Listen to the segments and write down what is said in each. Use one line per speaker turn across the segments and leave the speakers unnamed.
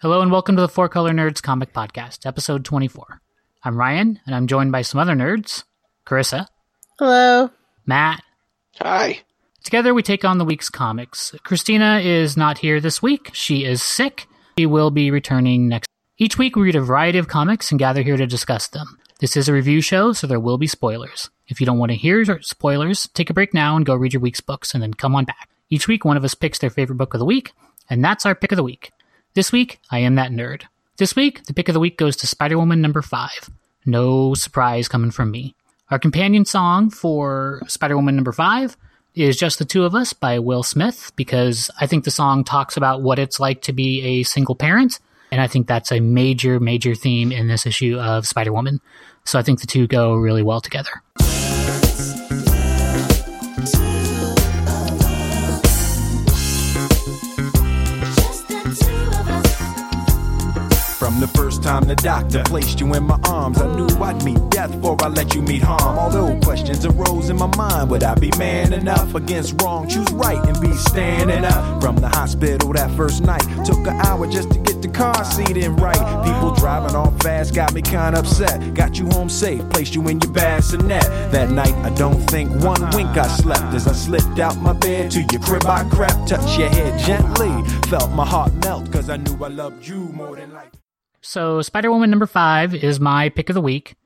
Hello and welcome to the Four Color Nerds Comic Podcast, episode 24. I'm Ryan, and I'm joined by some other nerds Carissa,
Hello.
Matt.
Hi.
Together we take on the week's comics. Krisztina is not here this week. She is sick. She will be returning next. Each week we read a variety of comics and gather here to discuss them. This is a review show, so there will be spoilers. If you don't want to hear spoilers, take a break now and go read your week's books and then come on back. Each week one of us picks their favorite book of the week, and that's our pick of the week. This week, I am that nerd. This week, the pick of the week goes to Spider Woman number 5. No surprise coming from me. Our companion song for Spider Woman number 5 is Just the Two of Us by Will Smith because I think the song talks about what it's like to be a single parent. And I think that's a major, major theme in this issue of Spider Woman. So I think the two go really well together.
From the first time the doctor placed you in my arms, I knew I'd meet death before I let you meet harm. Although questions arose in my mind, would I be man enough against wrong? Choose right and be standing up. From the hospital that first night, took an hour just to get the car seat in right. People driving off fast got me kinda upset. Got you home safe, placed you in your bassinet. That night, I don't think one wink I slept as I slipped out my bed to your crib. I crept, touched your head gently, felt my heart melt, cause I knew I loved you more than life.
So, Spider Woman number five is my pick of the week.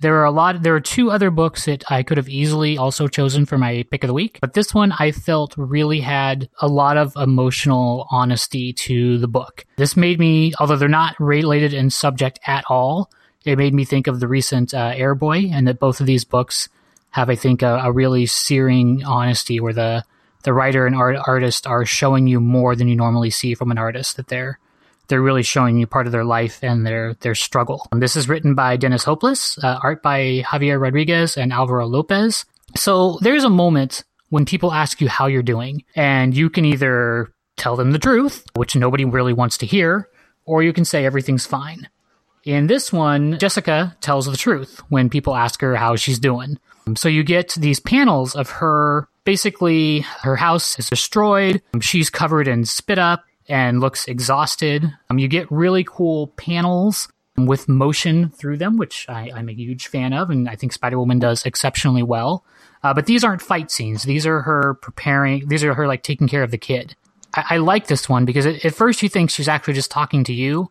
There are a lot. There are two other books that I could have easily also chosen for my pick of the week, but this one I felt really had a lot of emotional honesty to the book. This made me, although they're not related in subject at all, it made me think of the recent uh, Airboy, and that both of these books have, I think, a, a really searing honesty where the the writer and art, artist are showing you more than you normally see from an artist. That they're they're really showing you part of their life and their their struggle. And this is written by Dennis Hopeless, uh, art by Javier Rodriguez and Alvaro Lopez. So there's a moment when people ask you how you're doing, and you can either tell them the truth, which nobody really wants to hear, or you can say everything's fine. In this one, Jessica tells the truth when people ask her how she's doing. So you get these panels of her basically her house is destroyed, she's covered in spit up and looks exhausted. Um, you get really cool panels with motion through them, which I, am a huge fan of, and I think Spider Woman does exceptionally well. Uh, but these aren't fight scenes; these are her preparing. These are her like taking care of the kid. I, I like this one because it, at first you think she's actually just talking to you,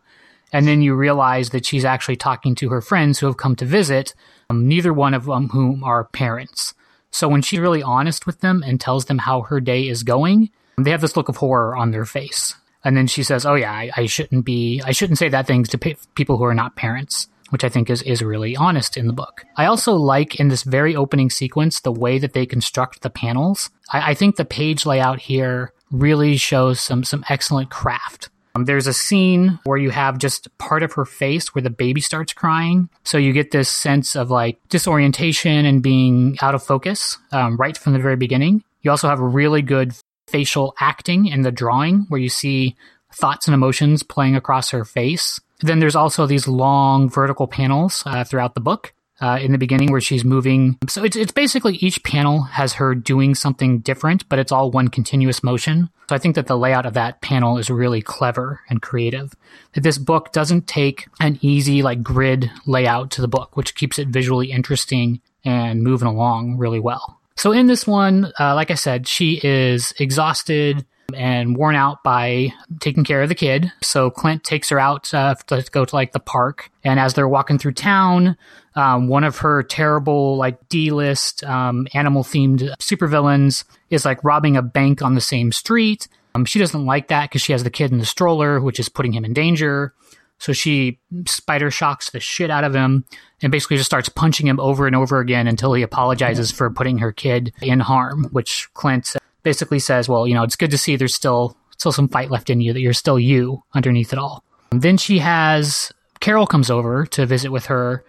and then you realize that she's actually talking to her friends who have come to visit. Um, neither one of them whom are parents. So when she's really honest with them and tells them how her day is going, they have this look of horror on their face. And then she says, "Oh yeah, I, I shouldn't be. I shouldn't say that things to people who are not parents." Which I think is, is really honest in the book. I also like in this very opening sequence the way that they construct the panels. I, I think the page layout here really shows some some excellent craft. Um, there's a scene where you have just part of her face where the baby starts crying. So you get this sense of like disorientation and being out of focus um, right from the very beginning. You also have a really good facial acting in the drawing where you see thoughts and emotions playing across her face. Then there's also these long vertical panels uh, throughout the book. Uh, in the beginning, where she's moving, so it's it's basically each panel has her doing something different, but it's all one continuous motion. So I think that the layout of that panel is really clever and creative. That this book doesn't take an easy like grid layout to the book, which keeps it visually interesting and moving along really well. So in this one, uh, like I said, she is exhausted and worn out by taking care of the kid. So Clint takes her out uh, to go to like the park, and as they're walking through town, um, one of her terrible like D-list um, animal-themed supervillains is like robbing a bank on the same street. Um, she doesn't like that because she has the kid in the stroller, which is putting him in danger. So she spider shocks the shit out of him and basically just starts punching him over and over again until he apologizes for putting her kid in harm, which Clint basically says, well, you know, it's good to see there's still still some fight left in you, that you're still you underneath it all. Then she has Carol comes over to visit with her.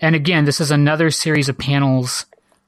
And again, this is another series of panels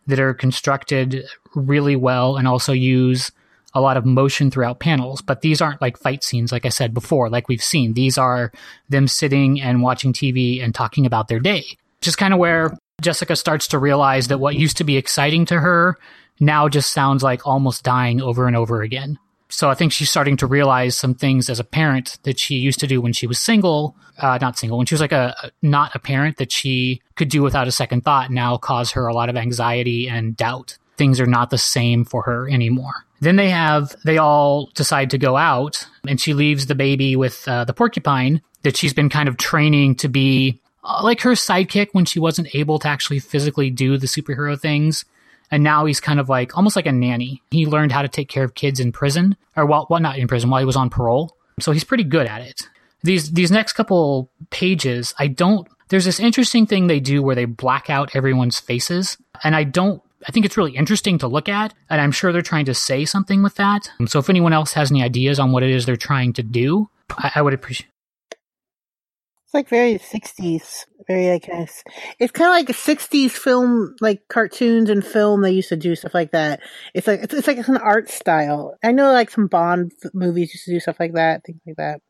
that are constructed really well and also use a lot of motion throughout panels, but these aren't like fight scenes, like I said before, like we've seen. These are them sitting and watching TV and talking about their day. Just kind of where Jessica starts to realize that what used to be exciting to her now just sounds like almost dying over and over again. So I think she's starting to realize some things as a parent that she used to do when she was single, uh, not single, when she was like a not a parent that she could do without a second thought now cause her a lot of anxiety and doubt. Things are not the same for her anymore. Then they have, they all decide to go out and she leaves the baby with uh, the porcupine that she's been kind of training to be Uh, like her sidekick when she wasn't able to actually physically do the superhero things and now he's kind of like almost like a nanny. He learned how to take care of kids in prison, or well, well, not in prison, while he was on parole. So he's pretty good at it. These these next couple pages, I don't. There's this interesting thing they do where they black out everyone's faces, and I don't. I think it's really interesting to look at, and I'm sure they're trying to say something with that. So if anyone else has any ideas on what it is they're trying to do, I, I would appreciate.
It's like very 60s, very like nice. It's kind of like a 60s film, like cartoons and film. They used to do stuff like that. It's like it's, it's like an art style. I know like some Bond movies used to do stuff like that, things like that.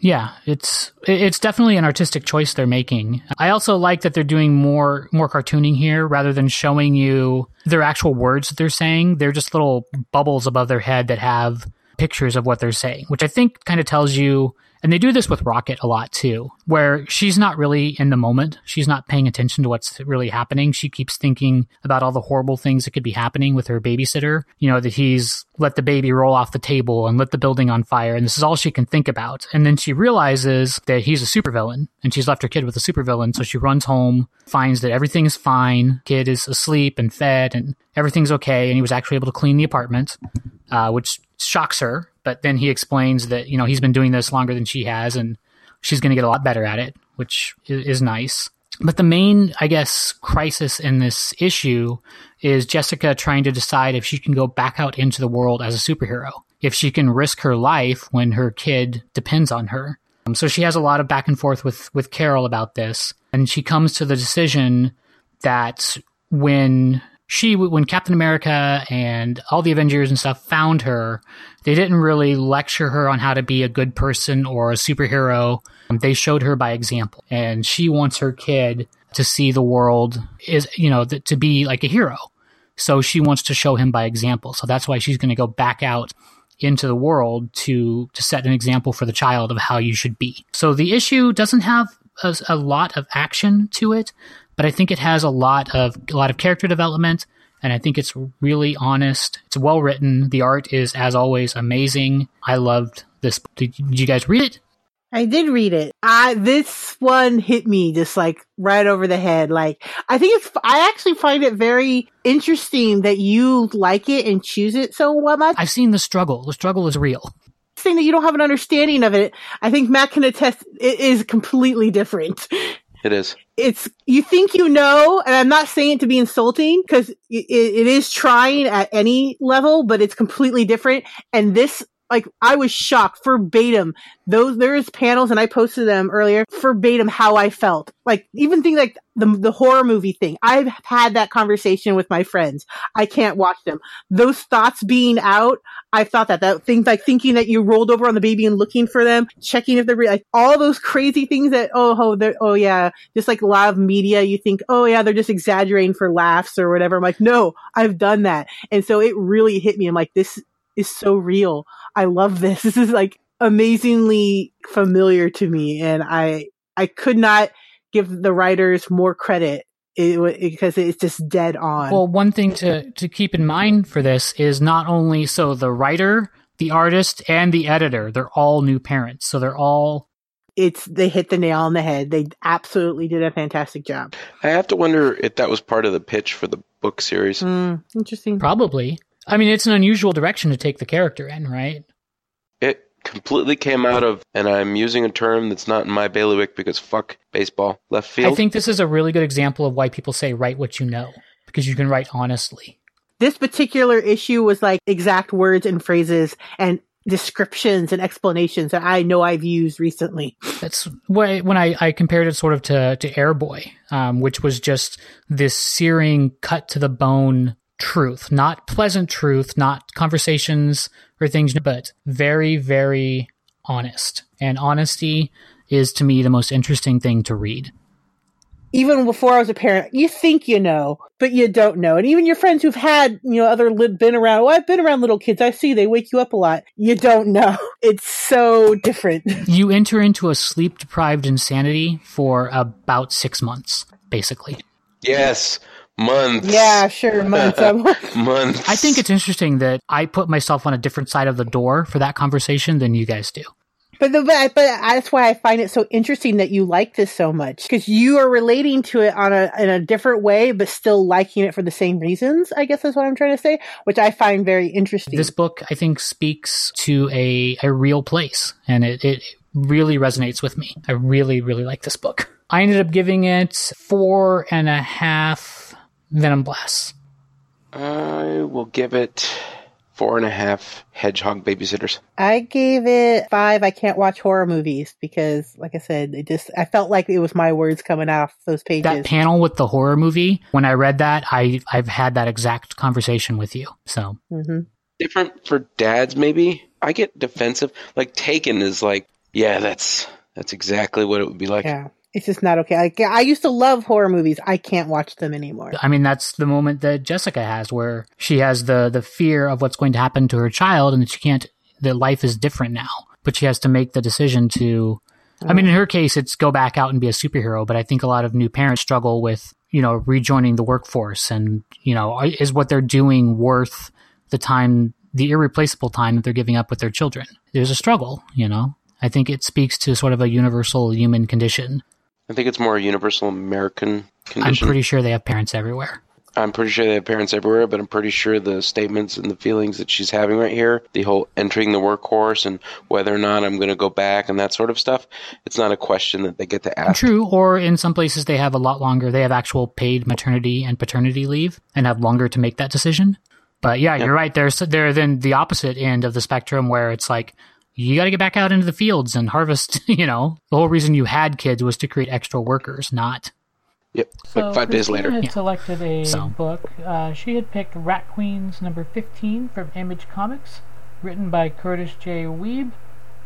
Yeah, it's it's definitely an artistic choice they're making. I also like that they're doing more more cartooning here rather than showing you their actual words that they're saying. They're just little bubbles above their head that have pictures of what they're saying, which I think kind of tells you and they do this with Rocket a lot too, where she's not really in the moment. She's not paying attention to what's really happening. She keeps thinking about all the horrible things that could be happening with her babysitter. You know, that he's let the baby roll off the table and lit the building on fire. And this is all she can think about. And then she realizes that he's a supervillain and she's left her kid with a supervillain. So she runs home, finds that everything is fine. Kid is asleep and fed and everything's okay. And he was actually able to clean the apartment, uh, which shocks her but then he explains that you know he's been doing this longer than she has, and she's going to get a lot better at it, which is, nice. But the main, I guess, crisis in this issue is Jessica trying to decide if she can go back out into the world as a superhero, if she can risk her life when her kid depends on her. Um, so she has a lot of back and forth with with Carol about this, and she comes to the decision that when she when Captain America and all the Avengers and stuff found her, they didn't really lecture her on how to be a good person or a superhero. Um, they showed her by example, and she wants her kid to see the world is you know to be like a hero. So she wants to show him by example. So that's why she's going to go back out into the world to to set an example for the child of how you should be. So the issue doesn't have a, a lot of action to it, but I think it has a lot of a lot of character development, and I think it's really honest. It's well written. The art is, as always, amazing. I loved this. Did, did you guys read it?
I did read it. I this one hit me just like right over the head. Like I think it's. I actually find it very interesting that you like it and choose it so much.
I've seen the struggle. The struggle is real.
Saying that you don't have an understanding of it, I think Matt can attest. It is completely different.
It is.
It's, you think you know, and I'm not saying it to be insulting because it, it is trying at any level, but it's completely different. And this like I was shocked verbatim. Those there's panels and I posted them earlier verbatim how I felt. Like even things like the the horror movie thing. I've had that conversation with my friends. I can't watch them. Those thoughts being out, I thought that that things like thinking that you rolled over on the baby and looking for them, checking if they're re- like all those crazy things that oh oh they're oh yeah, just like a lot of media, you think oh yeah they're just exaggerating for laughs or whatever. I'm like no, I've done that, and so it really hit me. I'm like this is so real. I love this. This is like amazingly familiar to me, and I I could not give the writers more credit it, because it's just dead on.
Well, one thing to to keep in mind for this is not only so the writer, the artist, and the editor they're all new parents, so they're all.
It's they hit the nail on the head. They absolutely did a fantastic job.
I have to wonder if that was part of the pitch for the book series.
Mm, interesting.
Probably. I mean, it's an unusual direction to take the character in, right?
It completely came out of, and I'm using a term that's not in my bailiwick because fuck baseball, left field.
I think this is a really good example of why people say write what you know, because you can write honestly.
This particular issue was like exact words and phrases and descriptions and explanations that I know I've used recently.
That's why when I, I compared it sort of to, to Airboy, um, which was just this searing, cut to the bone truth, not pleasant truth, not conversations or things, but very, very honest. And honesty is to me the most interesting thing to read.
even before I was a parent, you think you know, but you don't know. And even your friends who've had, you know, other li- been around, well, I've been around little kids. I see they wake you up a lot. You don't know. It's so different.
You enter into a sleep deprived insanity for about six months, basically.
Yes, months.
yeah, sure. Months. I'm-
months.
I think it's interesting that I put myself on a different side of the door for that conversation than you guys do.
But the but, but that's why I find it so interesting that you like this so much because you are relating to it on a in a different way, but still liking it for the same reasons. I guess is what I'm trying to say, which I find very interesting.
This book, I think, speaks to a, a real place, and it, it really resonates with me. I really, really like this book. I ended up giving it four and a half Venom Blasts.
I will give it four and a half hedgehog babysitters.
I gave it five. I can't watch horror movies because, like I said, it just I felt like it was my words coming off those pages.
That panel with the horror movie, when I read that, I, I've had that exact conversation with you. So
mm-hmm.
Different for dads, maybe. I get defensive. Like Taken is like, yeah, that's that's exactly what it would be like.
Yeah, it's just not okay. Like I used to love horror movies. I can't watch them anymore.
I mean, that's the moment that Jessica has where she has the, the fear of what's going to happen to her child and that she can't, that life is different now, but she has to make the decision to, I mean, in her case, it's go back out and be a superhero, but I think a lot of new parents struggle with, you know, rejoining the workforce and, you know, is what they're doing worth the time, the irreplaceable time that they're giving up with their children? There's a struggle, you know? I think it speaks to sort of a universal human condition.
I think it's more a universal American condition.
I'm pretty sure they have parents everywhere.
I'm pretty sure they have parents everywhere, but I'm pretty sure the statements and the feelings that she's having right here, the whole entering the workforce and whether or not I'm going to go back and that sort of stuff, it's not a question that they get to ask.
True, or in some places they have a lot longer. They have actual paid maternity and paternity leave and have longer to make that decision. But yeah, you're right. There's they're then the opposite end of the spectrum where it's like you got to get back out into the fields and harvest. You know, the whole reason you had kids was to create extra workers, not
Yep, like five days later.
had
Yeah.
selected a
So.
book. Uh, she had picked Rat Queens number 15 from Image Comics, written by Kurtis J. Wiebe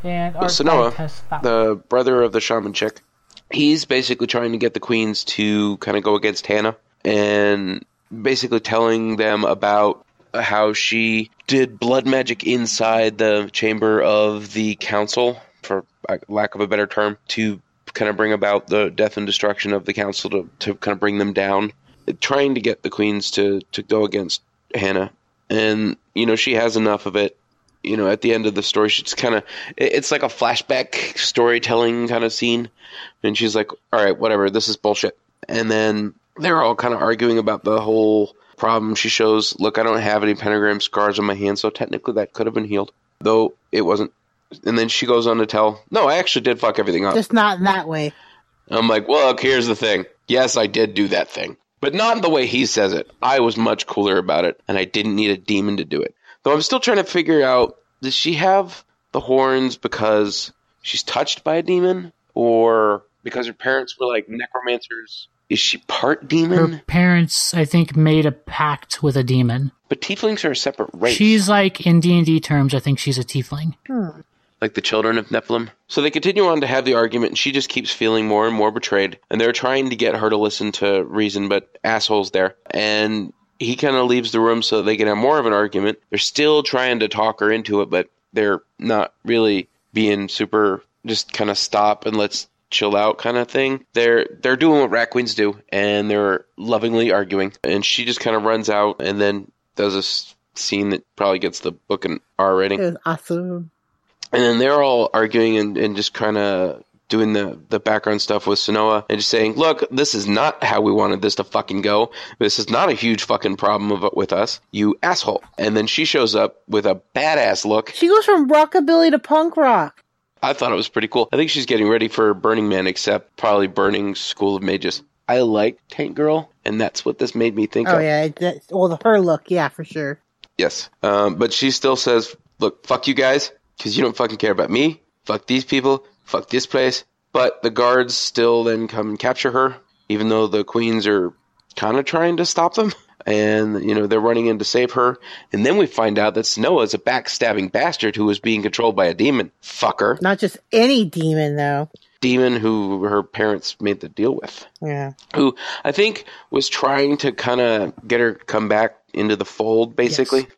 and art
so
by
Noah,
Tess Fowler.
the brother of the shaman chick, he's basically trying to get the queens to kind of go against Hannah and basically telling them about how she did blood magic inside the chamber of the council, for lack of a better term, to kind of bring about the death and destruction of the council to, to kind of bring them down, trying to get the queens to, to go against Hannah. And, you know, she has enough of it you know, at the end of the story, she's kind of, it's like a flashback storytelling kind of scene. And she's like, all right, whatever, this is bullshit. And then they're all kind of arguing about the whole problem. She shows, look, I don't have any pentagram scars on my hand, so technically that could have been healed, though it wasn't. And then she goes on to tell, no, I actually did fuck everything up.
Just not in that way.
I'm like, well, look, here's the thing. Yes, I did do that thing, but not in the way he says it. I was much cooler about it, and I didn't need a demon to do it. Though I'm still trying to figure out does she have the horns because she's touched by a demon, or because her parents were like necromancers? Is she part demon?
her parents. I think made a pact with a demon.
But tieflings are a separate race.
She's like in D and D terms. I think she's a tiefling. Hmm.
like the children of Nephilim. So they continue on to have the argument, and she just keeps feeling more and more betrayed. And they're trying to get her to listen to reason, but assholes there. And he kind of leaves the room so they can have more of an argument. They're still trying to talk her into it, but they're not really being super just kind of stop and let's chill out kind of thing. They're they're doing what rat queens do, and they're lovingly arguing. And she just kind of runs out and then does a s- scene that probably gets the book an R rating
It was awesome.
and then they're all arguing and, and just kind of doing the, the background stuff with Sonoa and just saying, look, this is not how we wanted this to fucking go. This is not a huge fucking problem of, with us, you asshole. And then she shows up with a badass look.
She goes from rockabilly to punk rock.
I thought it was pretty cool. I think she's getting ready for Burning Man, except probably Burning School of Mages. I like Tank Girl, and that's what this made me think
Oh
of.
yeah, that, well, the, her look, yeah, for sure.
Yes. Um, but she still says, look, fuck you guys, because you don't fucking care about me. Fuck these people. Fuck this place. But the guards still then come and capture her, even though the queens are kind of trying to stop them. And, you know, they're running in to save her. And then we find out that Snowa is a backstabbing bastard who was being controlled by a demon. Fucker.
Not just any demon though.
demon who her parents made the deal with.
Yeah.
Who I think was trying to kind of get her come back into the fold, basically.
Yes.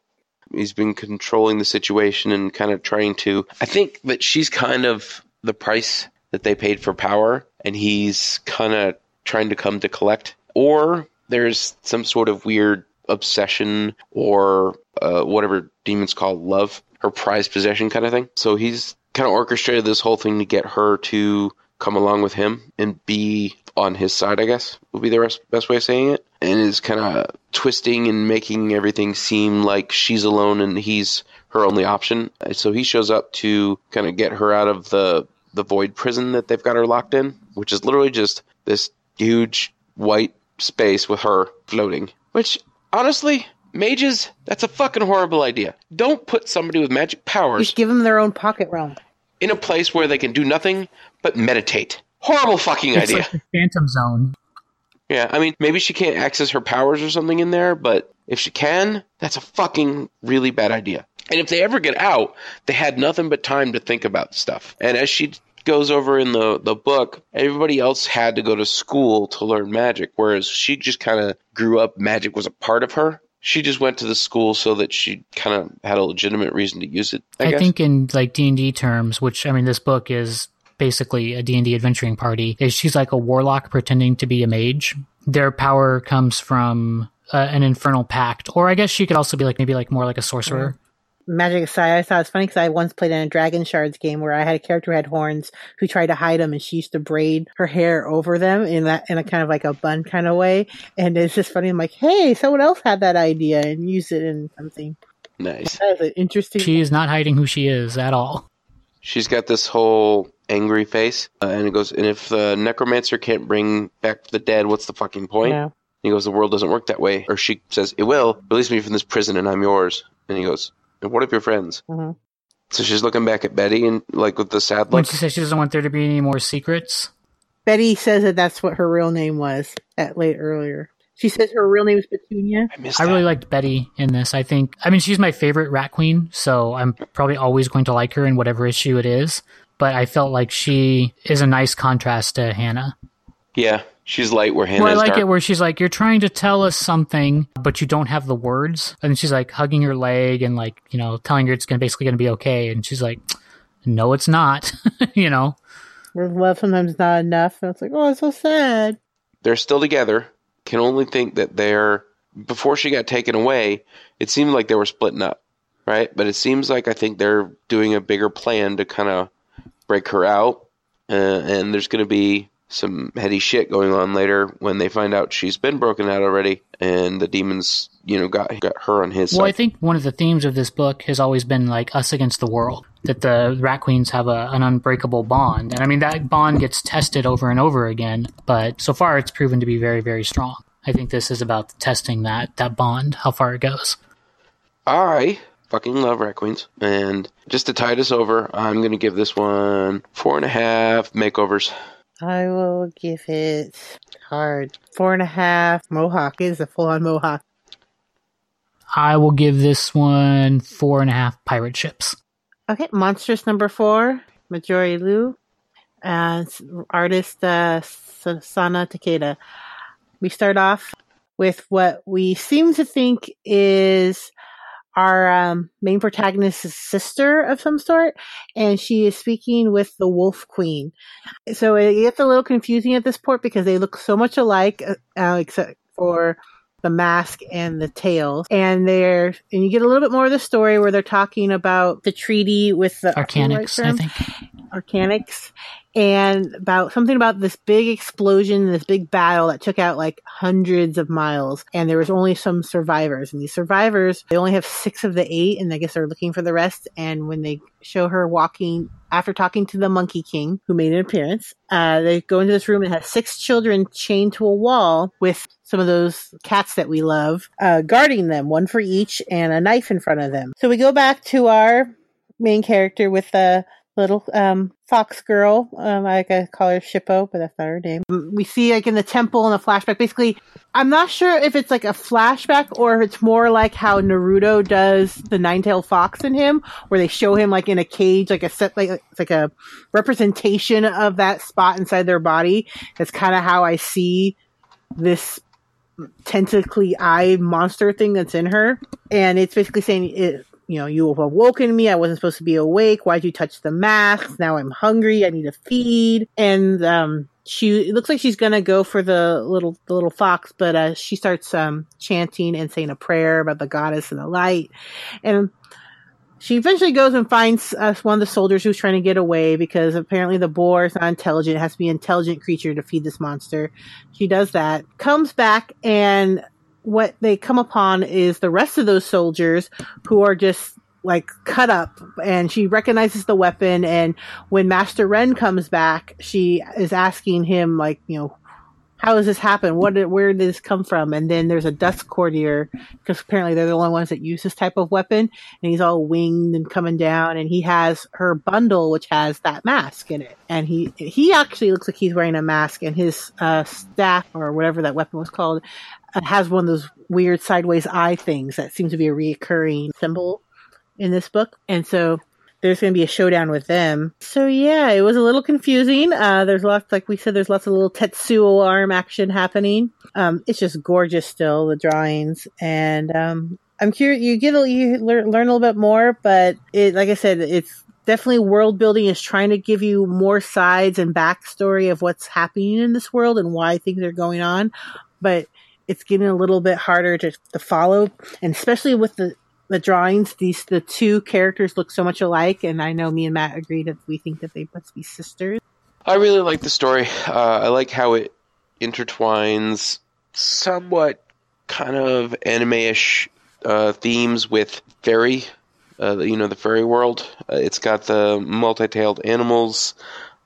He's been controlling the situation and kind of trying to. I think that she's kind of the price that they paid for power, and he's kind of trying to come to collect. Or there's some sort of weird obsession or uh, whatever demons call love, her prized possession kind of thing. So he's kind of orchestrated this whole thing to get her to come along with him and be on his side, I guess, would be the rest, best way of saying it. And is kind of twisting and making everything seem like she's alone and he's her only option. So he shows up to kind of get her out of the the void prison that they've got her locked in, which is literally just this huge white space with her floating. Which honestly, mages, that's a fucking horrible idea. Don't put somebody with magic powers
Just give them their own pocket realm.
in a place where they can do nothing but meditate. Horrible fucking
It's
idea.
like the Phantom Zone.
Yeah, I mean, maybe she can't access her powers or something in there, but if she can, that's a fucking really bad idea. And if they ever get out, they had nothing but time to think about stuff. And as she goes over in the, the book, everybody else had to go to school to learn magic, whereas she just kind of grew up, magic was a part of her. She just went to the school so that she kind of had a legitimate reason to use it. I,
I, think in like D and D terms, which I mean, this book is basically a D and D adventuring party. Is she's like a warlock pretending to be a mage. Their power comes from uh, an infernal pact, or I guess she could also be like maybe like more like a sorcerer.
Magic aside, I thought it's funny because I once played in a Dragon Shards game where I had a character who had horns who tried to hide them, and she used to braid her hair over them in that in a kind of like a bun kind of way. And it's just funny. I'm like, hey, someone else had that idea and used it in something.
nice.
That was an interesting.
She is not hiding who she is at all.
she's got this whole angry face, uh, and it goes, and if the necromancer can't bring back the dead, what's the fucking point?
Yeah.
He goes, the world doesn't work that way. Or she says, it will. Release me from this prison, and I'm yours. And he goes, and what of your friends?
Mhm.
So she's looking back at Betty and like with the sad look.
When she says she doesn't want there to be any more secrets,
Betty says that that's what her real name was at late earlier. She says her real name is Petunia.
I
I really liked Betty in this. I think, I mean, she's my favorite Rat Queen, so I'm probably always going to like her in whatever issue it is. But I felt like she is a nice contrast to Hannah.
yeah, she's light where Hannah
Where I like
dark.
it where she's like, you're trying to tell us something, but you don't have the words. And she's like hugging her leg and like, you know, telling her it's gonna basically gonna be okay. And she's like, no, it's not. you know,
Where love sometimes is not enough. And it's like, oh, it's so sad.
They're still together. Can only think that they're before she got taken away. It seemed like they were splitting up, right? But it seems like I think they're doing a bigger plan to kind of break her out, uh, and there's going to be some heady shit going on later when they find out she's been broken out already, and the demons, you know, got got her on his side.
well, I think one of the themes of this book has always been like us against the world. That the Rat Queens have a, an unbreakable bond, and I mean that bond gets tested over and over again. But so far, it's proven to be very, very strong. I think this is about testing that that bond, how far it goes.
I fucking love Rat Queens, and just to tide us over, I'm going to give this one four and a half makeovers.
I will give it hard. Four and a half. Mohawk is a full on Mohawk.
I will give this one four and a half pirate ships.
Okay, Monstress number four, Marjorie Liu, and artist uh, Sana Takeda. We start off with what we seem to think is our um, main protagonist's sister of some sort, and she is speaking with the Wolf Queen. So it gets a little confusing at this point because they look so much alike, uh, uh, except for the mask and the tails. And they're and you get a little bit more of the story where they're talking about the treaty with the
Arcanics, I think.
Arcanics and about something about this big explosion, this big battle that took out like hundreds of miles, and there was only some survivors. And these survivors, they only have six of the eight, and I guess they're looking for the rest. And when they show her walking after talking to the Monkey King, who made an appearance, uh, they go into this room and have six children chained to a wall with some of those cats that we love, uh, guarding them, one for each, and a knife in front of them. So we go back to our main character with the little um fox girl. Um, I gotta call her Shippo, but that's not her name. We see like in the temple in the flashback. Basically, I'm not sure if it's like a flashback or if it's more like how Naruto does the nine-tailed fox in him, where they show him like in a cage, like a set, like it's like a representation of that spot inside their body. That's kind of how I see this tentacly eye monster thing that's in her, and it's basically saying it you know, you have awoken me. I wasn't supposed to be awake. Why'd you touch the mask? Now I'm hungry. I need to feed. And, um, she, looks like she's gonna go for the little, the little fox, but, uh, she starts, um, chanting and saying a prayer about the goddess and the light. And she eventually goes and finds uh, one of the soldiers who's trying to get away because apparently the boar is not intelligent. It has to be an intelligent creature to feed this monster. She does that, comes back and what they come upon is the rest of those soldiers who are just like cut up and she recognizes the weapon and when master ren comes back she is asking him like you know how does this happen? What did, where did this come from? And then there's a Dusk courtier because apparently they're the only ones that use this type of weapon and he's all winged and coming down and he has her bundle which has that mask in it. And he he actually looks like he's wearing a mask and his uh, staff or whatever that weapon was called has one of those weird sideways eye things that seems to be a recurring symbol in this book. And so there's going to be a showdown with them. So yeah, it was a little confusing. Uh, there's lots, like we said, there's lots of little Tetsuo arm action happening. Um, it's just gorgeous still, the drawings. And, um, I'm curious, you get, a, you learn, learn a little bit more, but it, like I said, it's definitely world building is trying to give you more sides and backstory of what's happening in this world and why things are going on. But it's getting a little bit harder to, to follow, and especially with the the drawings, these the two characters look so much alike, and I know me and Matt agree that we think that they must be sisters.
I really like the story. Uh, I like how it intertwines somewhat kind of anime-ish uh, themes with fairy, uh, you know, the fairy world. Uh, it's got the multi-tailed animals.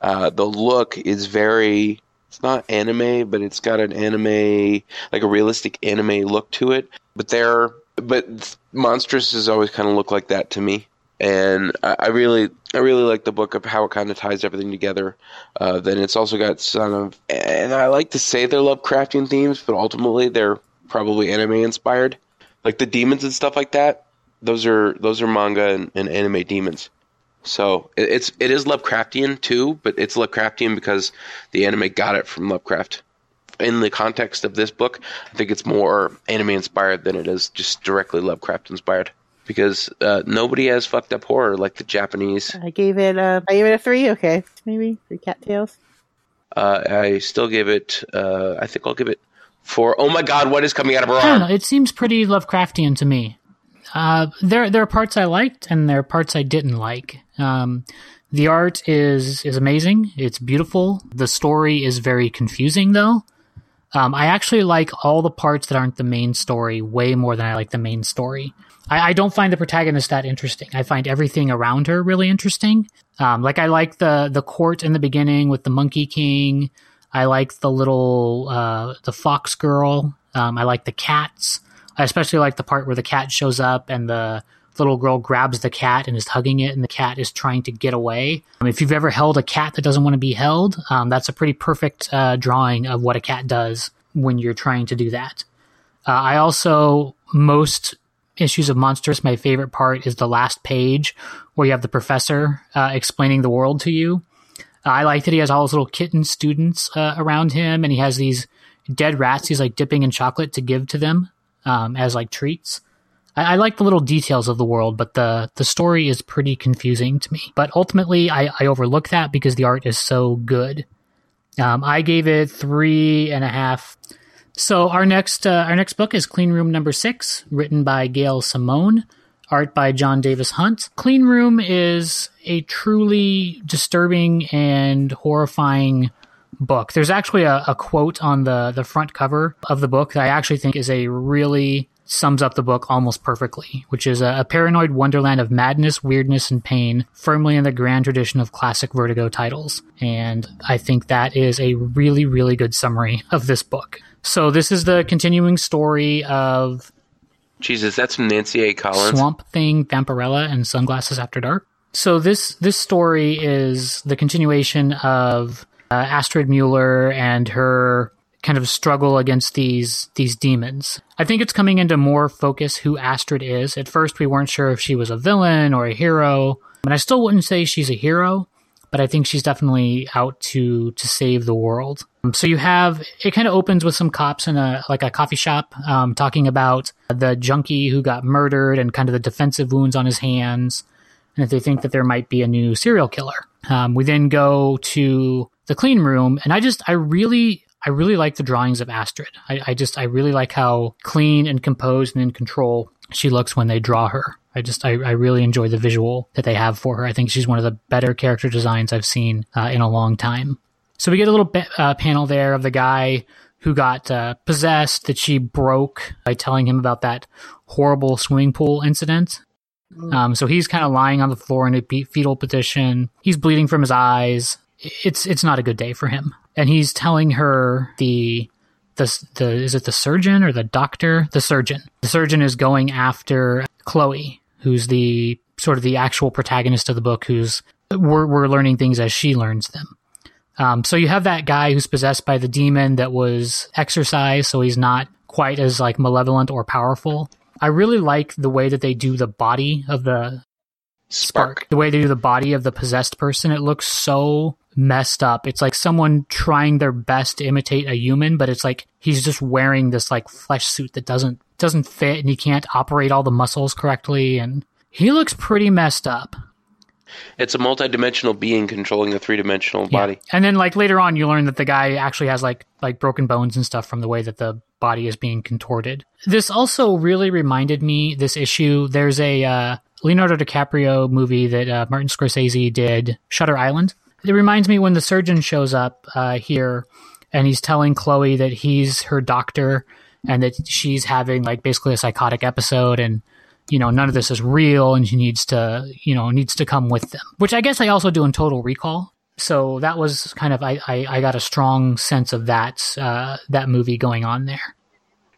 Uh, the look is very it's not anime, but it's got an anime, like a realistic anime look to it. But there, but Monstress has always kind of looked like that to me, and I, I really, I really like the book of how it kind of ties everything together. Uh, then it's also got some of, and I like to say they're Lovecraftian themes, but ultimately they're probably anime inspired, like the demons and stuff like that. Those are those are manga and, and anime demons. So it's it is Lovecraftian too, but it's Lovecraftian because the anime got it from Lovecraft. In the context of this book, I think it's more anime inspired than it is just directly Lovecraft inspired. Because uh, nobody has fucked up horror like the Japanese.
I gave it a I gave it a three. Okay, maybe three cattails.
Uh, I still give it. Uh, I think I'll give it four. Oh my god, what is coming out of her
I don't
arm?
know. It seems pretty Lovecraftian to me. Uh, there there are parts I liked and there are parts I didn't like. Um, the art is is amazing. It's beautiful. The story is very confusing though. Um, I actually like all the parts that aren't the main story way more than I like the main story. I, I don't find the protagonist that interesting. I find everything around her really interesting. Um, like I like the the court in the beginning with the Monkey King. I like the little uh, the fox girl. Um, I like the cats. I especially like the part where the cat shows up and the little girl grabs the cat and is hugging it, and the cat is trying to get away. Um, if you've ever held a cat that doesn't want to be held, um, that's a pretty perfect uh, drawing of what a cat does when you're trying to do that. Uh, I also most issues of Monstress, my favorite part is the last page where you have the professor uh, explaining the world to you. I like that he has all his little kitten students uh, around him, and he has these dead rats he's like dipping in chocolate to give to them um, as like treats. I, I like the little details of the world, but the the story is pretty confusing to me. But ultimately, I, I overlook that because the art is so good. Um, I gave it three and a half. So our next uh, our next book is Clean Room Number Six, written by Gail Simone, art by Jon Davis-Hunt. Clean Room is a truly disturbing and horrifying book. There's actually a, a quote on the the front cover of the book that I actually think is a really sums up the book almost perfectly, which is a, a, paranoid wonderland of madness, weirdness, and pain, firmly in the grand tradition of classic Vertigo titles. And I think that is a really, really good summary of this book. So this is the continuing story of
Jesus, that's from Nancy A. Collins.
Swamp Thing, Vampirella, and Sunglasses After Dark. So this this story is the continuation of uh, Astrid Mueller and her kind of struggle against these these demons. I think it's coming into more focus who Astrid is. At first, we weren't sure if she was a villain or a hero, and I still wouldn't say she's a hero, but I think she's definitely out to to save the world. Um, so you have it kind of opens with some cops in a like a coffee shop um, talking about the junkie who got murdered and kind of the defensive wounds on his hands, and if they think that there might be a new serial killer. Um, we then go to the clean room, and I just I really I really like the drawings of Astrid. I, I, just I really like how clean and composed and in control she looks when they draw her. I just I, I really enjoy the visual that they have for her. I think she's one of the better character designs I've seen uh, in a long time. So we get a little bit, uh, panel there of the guy who got uh, possessed that she broke by telling him about that horrible swimming pool incident. Mm. Um, so he's kind of lying on the floor in a fetal position. He's bleeding from his eyes. It's it's not a good day for him and he's telling her the the the is it the surgeon or the doctor? The surgeon. The surgeon is going after Chloe, who's the sort of the actual protagonist of the book, who's we're we're learning things as she learns them. Um, so you have that guy who's possessed by the demon that was exorcised, so he's not quite as like malevolent or powerful. I really like the way that they do the body of the
spark.
The way they do the body of the possessed person, it looks so messed up. It's like someone trying their best to imitate a human, but it's like he's just wearing this like flesh suit that doesn't doesn't fit and he can't operate all the muscles correctly and he looks pretty messed up.
It's a multi-dimensional being controlling a three-dimensional yeah. body.
And then like later on you learn that the guy actually has like like broken bones and stuff from the way that the body is being contorted. This also really reminded me this issue there's a uh, Leonardo DiCaprio movie that uh, Martin Scorsese did, Shutter Island. It reminds me when the surgeon shows up uh, here and he's telling Chloe that he's her doctor and that she's having like basically a psychotic episode and you know none of this is real and she needs to you know needs to come with them which i guess i also do in total recall. So that was kind of i i, I got a strong sense of that uh, that movie going on there.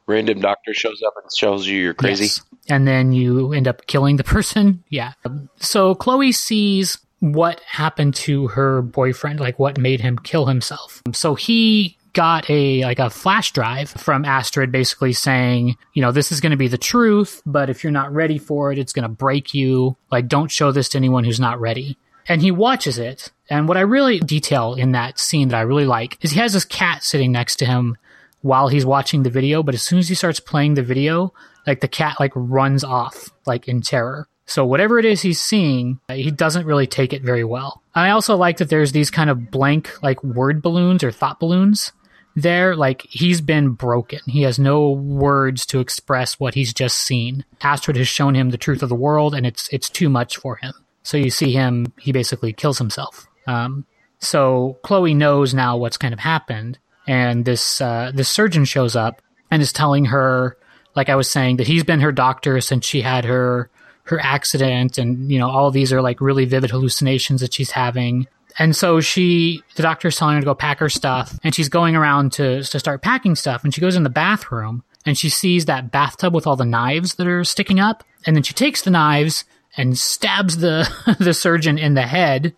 Random doctor shows up and tells you you're crazy? Yes.
and then you end up killing the person? Yeah. So chloe sees what happened to her boyfriend, like what made him kill himself. So he got a like a flash drive from Astrid basically saying, you know, this is going to be the truth, but if you're not ready for it, it's going to break you. Like don't show this to anyone who's not ready. And he watches it. And what I really detail in that scene that I really like is he has this cat sitting next to him while he's watching the video, but as soon as he starts playing the video, like the cat like runs off like in terror. So whatever it is he's seeing, he doesn't really take it very well. I also like that there's these kind of blank like word balloons or thought balloons there. Like he's been broken. He has no words to express what he's just seen. Astrid has shown him the truth of the world and it's it's too much for him. So you see him, he basically kills himself. Um, so Chloe knows now what's kind of happened, and this uh, this surgeon shows up and is telling her, like I was saying, that he's been her doctor since she had her her accident and you know all these are like really vivid hallucinations that she's having. And so she the doctor's telling her to go pack her stuff and she's going around to to start packing stuff and she goes in the bathroom and she sees that bathtub with all the knives that are sticking up. And then she takes the knives and stabs the the surgeon in the head.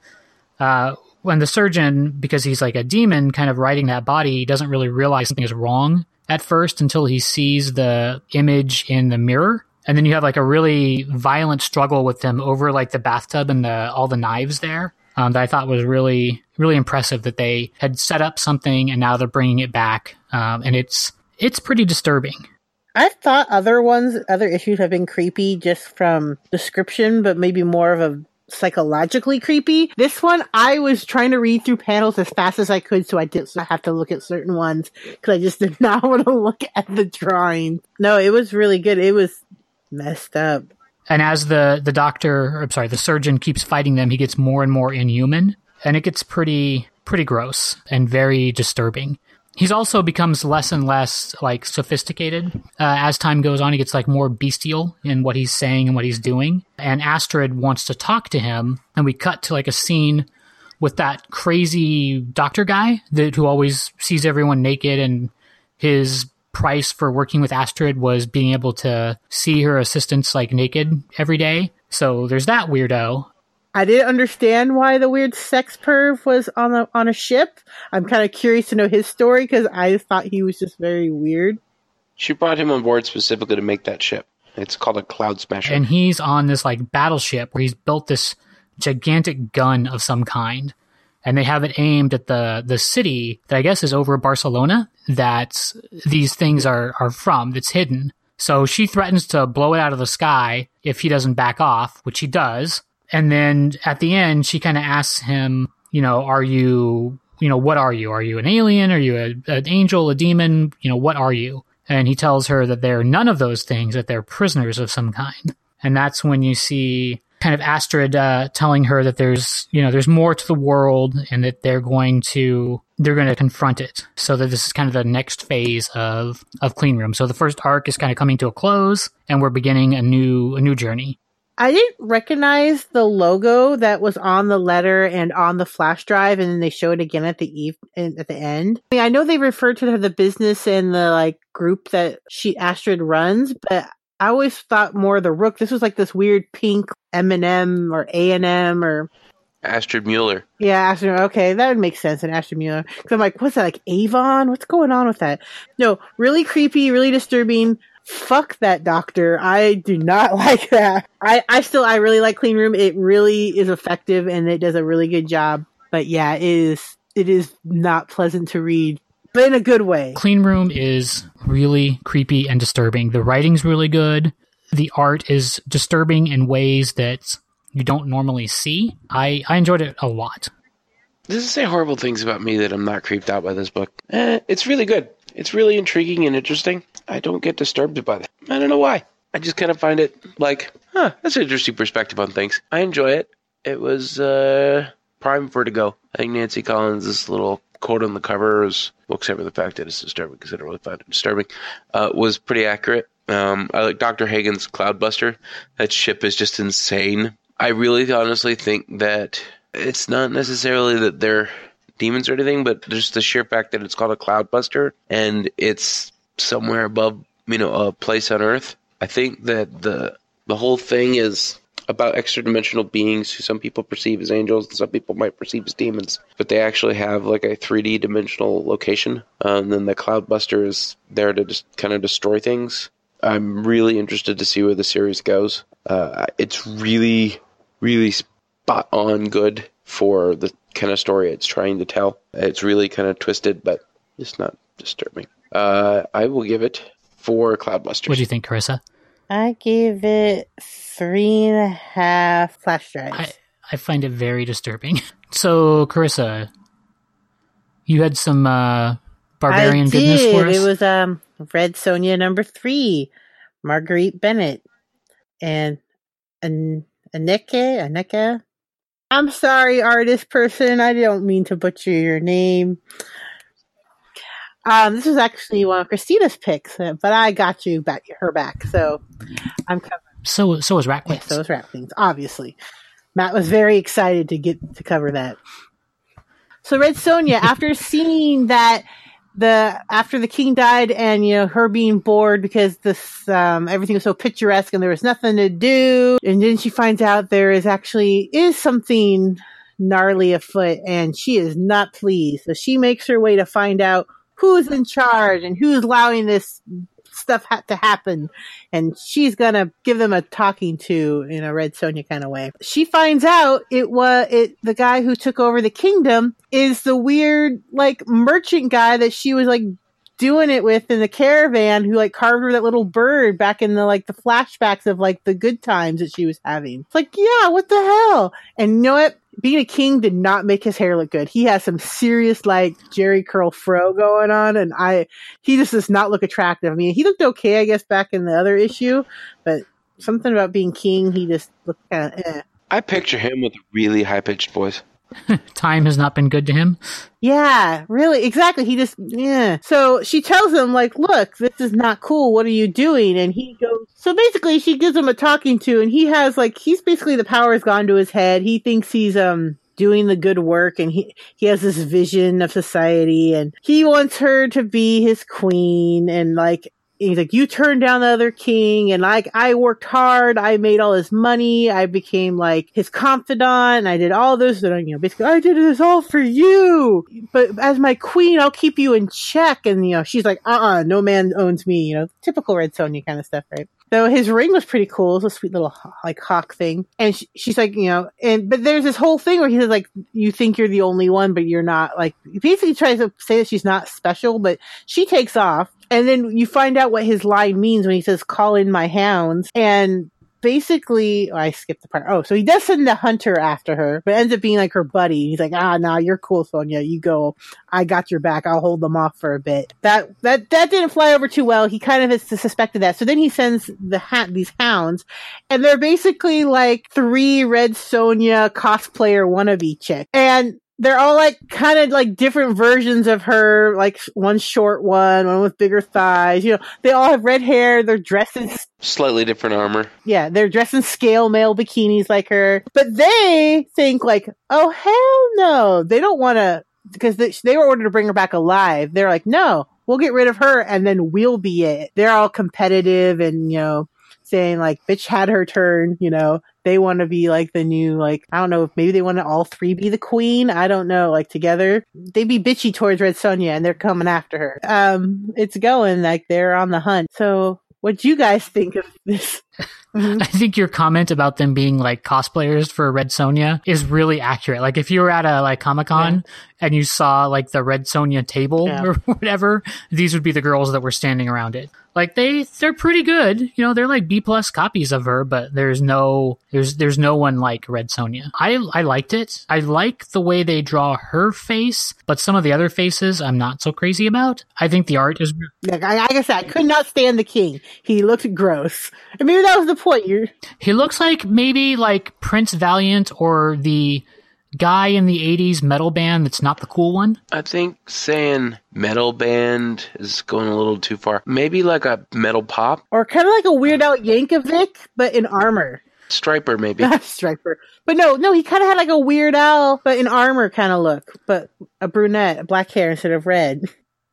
Uh, when the surgeon because he's like a demon kind of riding that body doesn't really realize something is wrong at first until he sees the image in the mirror and then you have like a really violent struggle with them over like the bathtub and the all the knives there um, that I thought was really really impressive that they had set up something and now they're bringing it back um, and it's it's pretty disturbing.
I thought other ones, other issues have been creepy just from description, but maybe more of a psychologically creepy. This one, I was trying to read through panels as fast as I could so I didn't have to look at certain ones because I just did not want to look at the drawing. No, it was really good. It was messed up.
And as the the doctor, I'm sorry, the surgeon keeps fighting them, he gets more and more inhuman, and it gets pretty pretty gross and very disturbing. He's also becomes less and less like sophisticated uh, as time goes on. He gets like more bestial in what he's saying and what he's doing. And Astrid wants to talk to him, and we cut to like a scene with that crazy doctor guy that who always sees everyone naked and his price for working with Astrid was being able to see her assistants like naked every day. So there's that weirdo.
I didn't understand why the weird sex perv was on a on a ship. I'm kind of curious to know his story because I thought he was just very weird.
She brought him on board specifically to make that ship. It's called a Cloud Smasher.
and he's on this like battleship where he's built this gigantic gun of some kind and they have it aimed at the the city that i guess is over barcelona that these things are are from that's hidden. So she threatens to blow it out of the sky if he doesn't back off which he does. And then at the end she kind of asks him you know are you you know what are you? Are you an alien? Are you a, an angel a demon? You know what are you? And he tells her that they're none of those things that they're prisoners of some kind. And that's when you see kind of Astrid uh, telling her that there's you know there's more to the world and that they're going to they're going to confront it. So that this is kind of the next phase of of Clean Room. So the first arc is kind of coming to a close, and we're beginning a new a new journey.
I didn't recognize the logo that was on the letter and on the flash drive, and then they show it again at the eve at the end. I mean, I know they refer to the business and the like group that she Astrid runs, but I always thought more of the Rook. This was like this weird pink M and M or A and M or
Astrid Mueller.
yeah, Astrid. Okay, that would make sense in Astrid Mueller. Because I'm like, what's that? Like Avon? What's going on with that? No, really creepy, really disturbing. Fuck that doctor. I do not like that. I, I still, I really like Clean Room. It really is effective and it does a really good job. But yeah, it is, it is not pleasant to read, but in a good way.
Clean Room is really creepy and disturbing. The writing's really good. The art is disturbing in ways that you don't normally see. I, I enjoyed it a lot.
Does it say horrible things about me that I'm not creeped out by this book? Eh, it's really good. It's really intriguing and interesting. I don't get disturbed by that. I don't know why. I just kind of find it like, huh, that's an interesting perspective on things. I enjoy it. It was uh, prime for to go. I think Nancy Collins' is a little quote on the cover is, well, except for the fact that it's disturbing because I don't really find it disturbing, uh, was pretty accurate. Um, I like Dr. Hagen's Cloudbuster. That ship is just insane. I really honestly think that it's not necessarily that they're demons or anything, but just the sheer fact that it's called a cloudbuster and it's somewhere above, you know, a place on Earth. I think that the the whole thing is about extra dimensional beings who some people perceive as angels and some people might perceive as demons, but they actually have like a 3D dimensional location. Um, and then the cloudbuster is there to just kind of destroy things. I'm really interested to see where the series goes. Uh, it's really, really spot on good for the kind of story it's trying to tell. It's really kind of twisted, but it's not disturbing. Uh, I will give it four Cloudbusters.
What do you think, Carissa?
I gave it three and a half flash drives.
I, I find it very disturbing. So, Carissa, you had some uh, barbarian
I
goodness
did.
for us?
It was um Red Sonja number three, Marguerite Bennett, and An- Aneke Aneke. I'm sorry, artist person. I don't mean to butcher your name. Um, this was actually one of Krisztina's picks, uh, but I got you back her back, so I'm covered.
so, so was Rat
Yeah,
Queens.
so is Rat Queens, obviously. Matt was very excited to get to cover that. So Red Sonja, after seeing that the after the king died and you know her being bored because this um, everything was so picturesque and there was nothing to do, and then she finds out there is actually is something gnarly afoot, and she is not pleased. So she makes her way to find out who's in charge and who's allowing this stuff ha- to happen? And she's gonna give them a talking to in a red sonja kind of way. She finds out it was it the guy who took over the kingdom is the weird like merchant guy that she was like doing it with in the caravan who like carved her that little bird back in the like the flashbacks of like the good times that she was having. It's like yeah what the hell? And you know what being a king did not make his hair look good. He has some serious like Jheri curl fro going on, and I he just does not look attractive. I mean, he looked okay, I guess, back in the other issue, but something about being king, he just looked kind of. Eh.
I picture him with a really high pitched voice.
Time has not been good to him.
Yeah, really, exactly. He just, yeah. So she tells him, like, look, this is not cool. What are you doing? And he goes, so basically she gives him a talking to and he has, like, he's basically the power has gone to his head. He thinks he's, um, doing the good work and he, he has this vision of society and he wants her to be his queen and like, he's like, you turned down the other king, and like I worked hard, I made all his money, I became like his confidant, I did all this, and you know, basically, I did this all for you. But as my queen, I'll keep you in check. And you know, she's like, uh, uh no man owns me. You know, typical Red Sonja kind of stuff, right? So his ring was pretty cool. It's a sweet little like hawk thing. And sh- she's like, you know, and but there's this whole thing where he says like, you think you're the only one, but you're not. Like, he basically tries to say that she's not special, but she takes off. And then you find out what his line means when he says, call in my hounds. And basically, oh, I skipped the part. Oh, so he does send the hunter after her, but ends up being like her buddy. He's like, ah, nah, you're cool, Sonja. You go. I got your back. I'll hold them off for a bit. That that that didn't fly over too well. He kind of has suspected that. So then he sends the ha- these hounds, and they're basically like three Red Sonja cosplayer wannabe chick, and they're all like kind of like different versions of her, like one short one, one with bigger thighs. You know, they all have red hair. They're dressed in,
Slightly different armor.
yeah, they're dressed in scale mail bikinis like her. But they think like, oh hell no, they don't want to because they, they were ordered to bring her back alive. They're like, no, we'll get rid of her and then we'll be it. They're all competitive and you know saying like, bitch had her turn. You know, they want to be like the new like I don't know if maybe they want to all three be the queen. I don't know. Like together, they be bitchy towards Red Sonja and they're coming after her. Um, it's going like they're on the hunt. So, what do you guys think of this?
I think your comment about them being like cosplayers for Red Sonja is really accurate. Like if you were at a like Comic Con and you saw like the Red Sonja table
Yeah.
or whatever, these would be the girls that were standing around it. Like they they're pretty good. You know, they're like B plus copies of her, but there's no there's there's no one like Red Sonja. I I liked it. I like the way they draw her face, but some of the other faces I'm not so crazy about. I think the art is
Like I, like I said, I could not stand the king. He looked gross. And maybe that was the point. You're
He looks like maybe like Prince Valiant or the guy in the 80s metal band that's not the cool one.
I think saying metal band is going a little too far. Maybe like a metal pop
or kind of like a Weird Al Yankovic, but in armor.
Stryper, maybe.
Stryper. But no, no, he kind of had like a Weird Al, but in armor kind of look, but a brunette, black hair instead of red.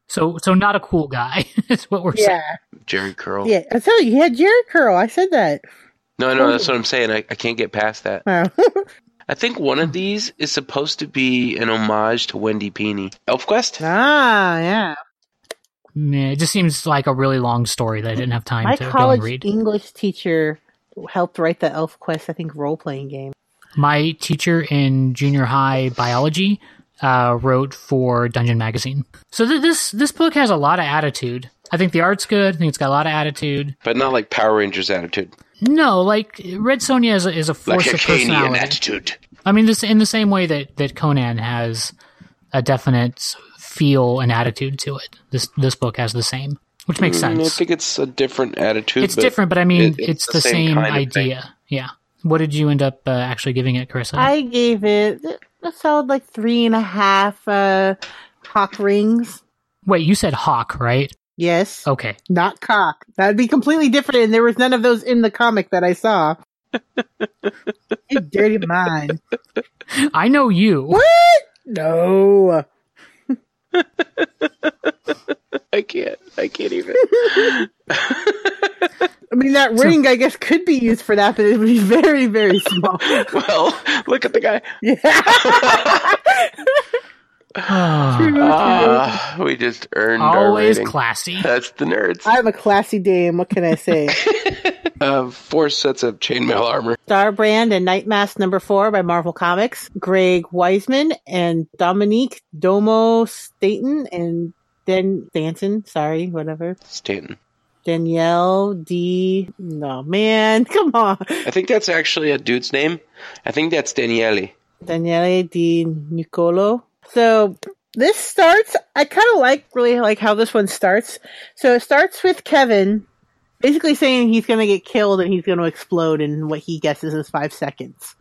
So so not a cool guy is what we're saying.
Jheri curl.
yeah. I tell you, he had Jheri curl. I said that.
No, no, that's oh. what I'm saying. I, I can't get past that.
Oh.
I think one of these is supposed to be an homage to Wendy Pini. ElfQuest?
ah, yeah.
Meh, it just seems like a really long story that I didn't have time
My
to go and
college
read.
English teacher helped write the ElfQuest, I think, role playing game.
My teacher in junior high biology uh, wrote for Dungeon Magazine. So th- this this book has a lot of attitude. I think the art's good. I think it's got a lot of attitude.
But not like Power Rangers attitude.
No, like Red Sonja is a, is a force
Like a
of
Canian
personality.
attitude.
I mean, this in the same way that that Conan has a definite feel and attitude to it. This this book has the same, which makes
Mm, I think it's a different attitude.
It's different, but I mean,
it-
it's, the, same,
kind of thing.
idea. Yeah. What did you end up uh, actually giving it, Carissa?
I gave it a solid like three and a half uh, hawk rings.
Wait, you said hawk, right?
Yes,
Okay.
not cock. That'd be completely different, and there was none of those in the comic that I saw. you dirty mind.
I know you.
What? No.
I can't. I can't even.
I mean, that ring, I guess, could be used for that, but it would be very, very small.
well, look at the guy.
yeah.
Ah, we just earned our
Always
rating.
classy.
That's the nerds.
I'm a classy dame. What can I say?
Uh, four sets of chainmail armor.
Starbrand and Night Mask number four by Marvel Comics. Greg Weisman and Dominique Domo Staten and Den Danton. Sorry, whatever.
Stanton.
Danielle D. No, man. Come on.
I think that's actually a dude's name. I think that's Daniele.
Daniele Di Nicolo. So this starts, I kind of like, really like how this one starts. So it starts with Kevin basically saying he's going to get killed and he's going to explode in what he guesses is five seconds.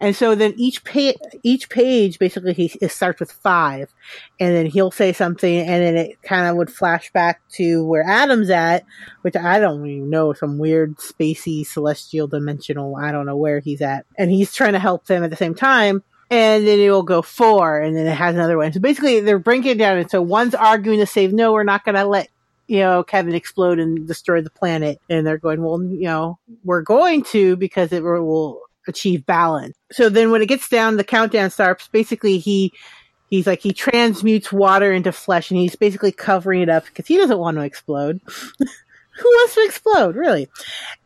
And so then each page, each page basically he it starts with five and then he'll say something and then it kind of would flash back to where Adam's at, which I don't even know, some weird spacey celestial dimensional. I don't know where he's at. And he's trying to help them at the same time. And then it will go four and then it has another one. So basically they're breaking it down. And so one's arguing to save, no, we're not going to let you know, Kevin explode and destroy the planet. And they're going, well, you know, we're going to because it will achieve balance. So then when it gets down, the countdown starts. Basically, he he's like he transmutes water into flesh, and he's basically covering it up because he doesn't want to explode. Who wants to explode, really?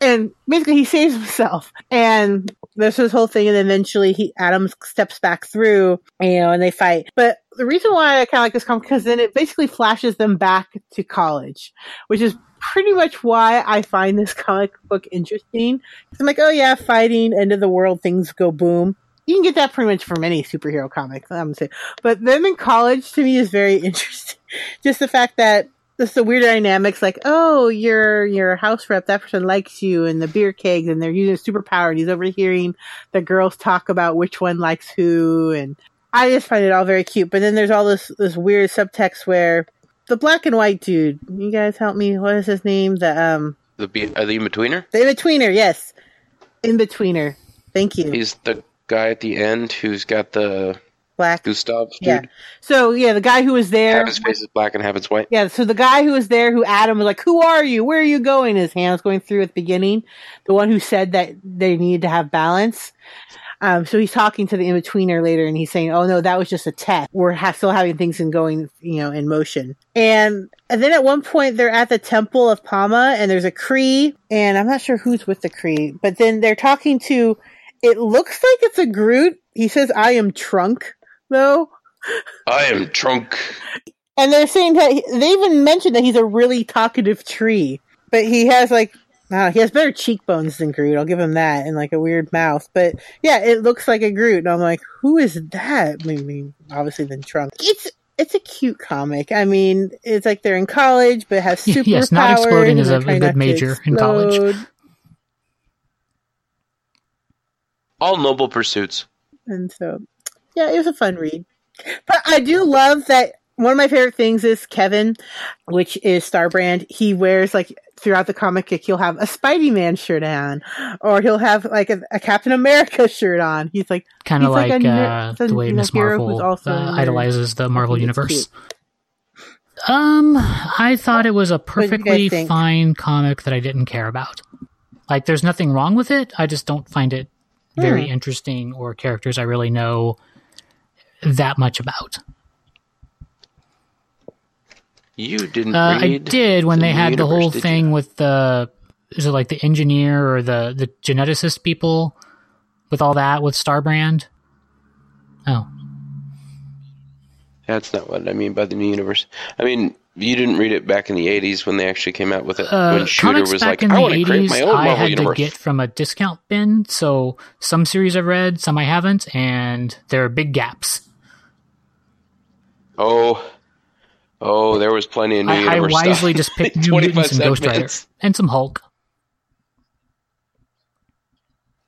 And basically, he saves himself, and there's this whole thing, and eventually, he Adam steps back through, you know, and they fight. But the reason why I kind of like this comic because then it basically flashes them back to college, which is pretty much why I find this comic book interesting. I'm like, oh yeah, fighting, end of the world, things go boom. You can get that pretty much from any superhero comic, I'm gonna say. But them in college to me is very interesting. Just the fact that just the weird dynamics, like, oh, you're your house rep, that person likes you, and the beer kegs, and they're using superpower, and he's overhearing the girls talk about which one likes who, and I just find it all very cute. But then there's all this this weird subtext where the black and white dude. You guys help me. What is his name? The um
The be- uh, the in betweener.
the in betweener. Yes, in betweener. Thank you.
He's the guy at the end who's got the
black.
Gustav dude.
Yeah. So yeah, the guy who was there.
Half his face is black and half it's white.
Yeah, so the guy who was there, who Adam was like, "Who are you? Where are you going?" His hand was going through at the beginning. The one who said that they needed to have balance. Um, so he's talking to the in betweener later, and he's saying, "Oh no, that was just a test. We're ha- still having things in going, you know, in motion." And and then at one point they're at the temple of Palma, and there's a Kree, and I'm not sure who's with the Kree, but then they're talking to. It looks like it's a Groot. He says, "I am Trunk," though.
I am drunk.
And they're saying that he- they even mentioned that he's a really talkative tree, but he has like uh, he has better cheekbones than Groot. I'll give him that, and like a weird mouth. But yeah, it looks like a Groot, and I'm like, who is that? I mean, obviously the trunk. It's it's a cute comic. I mean, it's like they're in college, but have superpowers.
Yes, not exploding is a- a good major in college.
All noble pursuits.
And so, yeah, it was a fun read. But I do love that one of my favorite things is Kevin, which is Starbrand. He wears like throughout the comic, like, he'll have a Spidey Man shirt on, or he'll have like a, a Captain America shirt on. He's like
Kind of
like
like,
a
uh, the way Miss Marvel
also
uh, idolizes the Marvel universe. Um, I thought it was a
did you guys
perfectly fine comic that I didn't care about. Like, there's nothing wrong with it. I just don't find it very
Hmm.
interesting or characters I really know that much about.
You didn't
Uh, I did when
the
they had the whole
did you?
thing with the is it like the engineer or the the geneticist people with all that with Starbrand. Oh,
That's not what I mean by the new universe. I mean, you didn't read it back in the '80s when they actually came out with it.
uh,
when Shooter was like,
in
"I want to create my own
I
Marvel
had
universe."
to get from a discount bin. So some series I've read, some I haven't, and there are big gaps.
Oh, oh, there was plenty of new
I, I wisely
stuff.
just picked New
25
Mutants and Ghost Rider and some Hulk.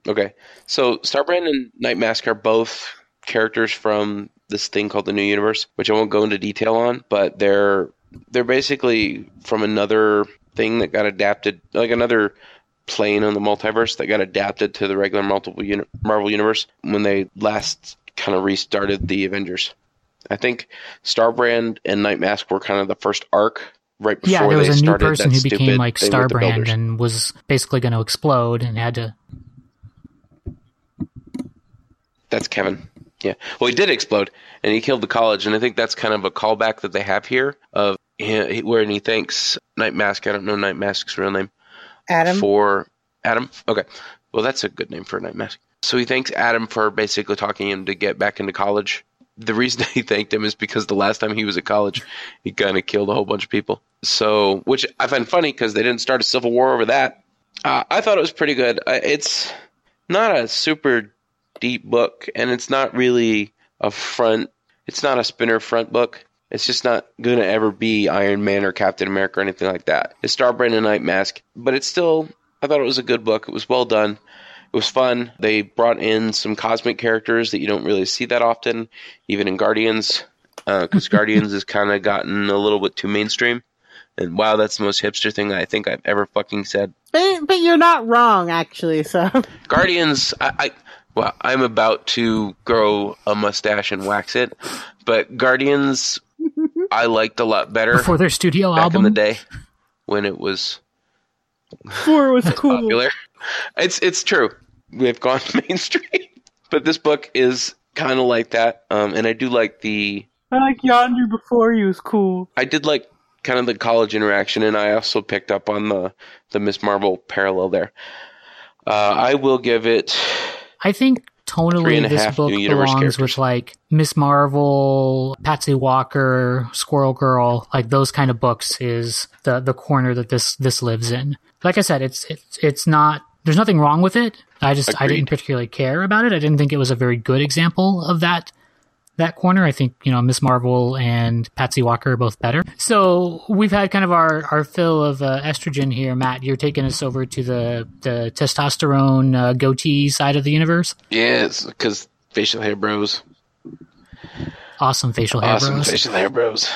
Okay, so Starbrand and Night Mask are both characters from this thing called the New Universe, which I won't go into detail on, but they're they're basically from another thing that got adapted, like another plane on the multiverse that got adapted to the regular multiple uni- Marvel universe when they last kind of restarted the Avengers. I think Starbrand and Night Mask were kind of the first arc right before
Yeah, there was
they
a new
started
person who became like
thing with the
Starbrand and was basically going to explode and had to.
That's Kevin. Yeah. Well, he did explode, and he killed the college, and I think that's kind of a callback that they have here of he, where he thanks Night Mask. I don't know Night Mask's real name
Adam.
for Adam. Okay. Well, that's a good name for a Night Mask. So he thanks Adam for basically talking him to get back into college. The reason he thanked him is because the last time he was at college, he kind of killed a whole bunch of people. So, which I find funny because they didn't start a civil war over that. Uh, I thought it was pretty good. It's not a super deep book, and it's not really a front. It's not a spinner front book. It's just not going to ever be Iron Man or Captain America or anything like that. It's Starbrand and Night Mask, but it's still. I thought it was a good book. It was well done. It was fun. They brought in some cosmic characters that you don't really see that often, even in Guardians, uh, because Guardians has kind of gotten a little bit too mainstream. And wow, that's the most hipster thing I think I've ever fucking said.
But, but you're not wrong, actually. So
Guardians, I, I well, I'm about to grow a mustache and wax it, but Guardians, I liked a lot better
Before their studio
back
album,
in the day. when it was
Four was cool.
popular. It's it's true. We've gone mainstream, but this book is kind of like that. Um, and I do like the
I like Yonder before he was cool.
I did like kind of the college interaction, and I also picked up on the the Miss Marvel parallel there. Uh, I will give it.
I think
Three
tonally
and
this book belongs
characters.
with like Miss Marvel, Patsy Walker, Squirrel Girl, like those kind of books is the the corner that this this lives in. Like I said, it's it's it's not there's nothing wrong with it. I just I didn't particularly care about it. I didn't think it was a very good example of that that corner. I think, you know, Miss Marvel and Patsy Walker are both better. So we've had kind of our, our fill of uh, estrogen here. Matt, you're taking us over to the, the testosterone uh, goatee side of the universe.
Yes, because facial hair bros.
Awesome facial hair
awesome
bros.
facial hair bros.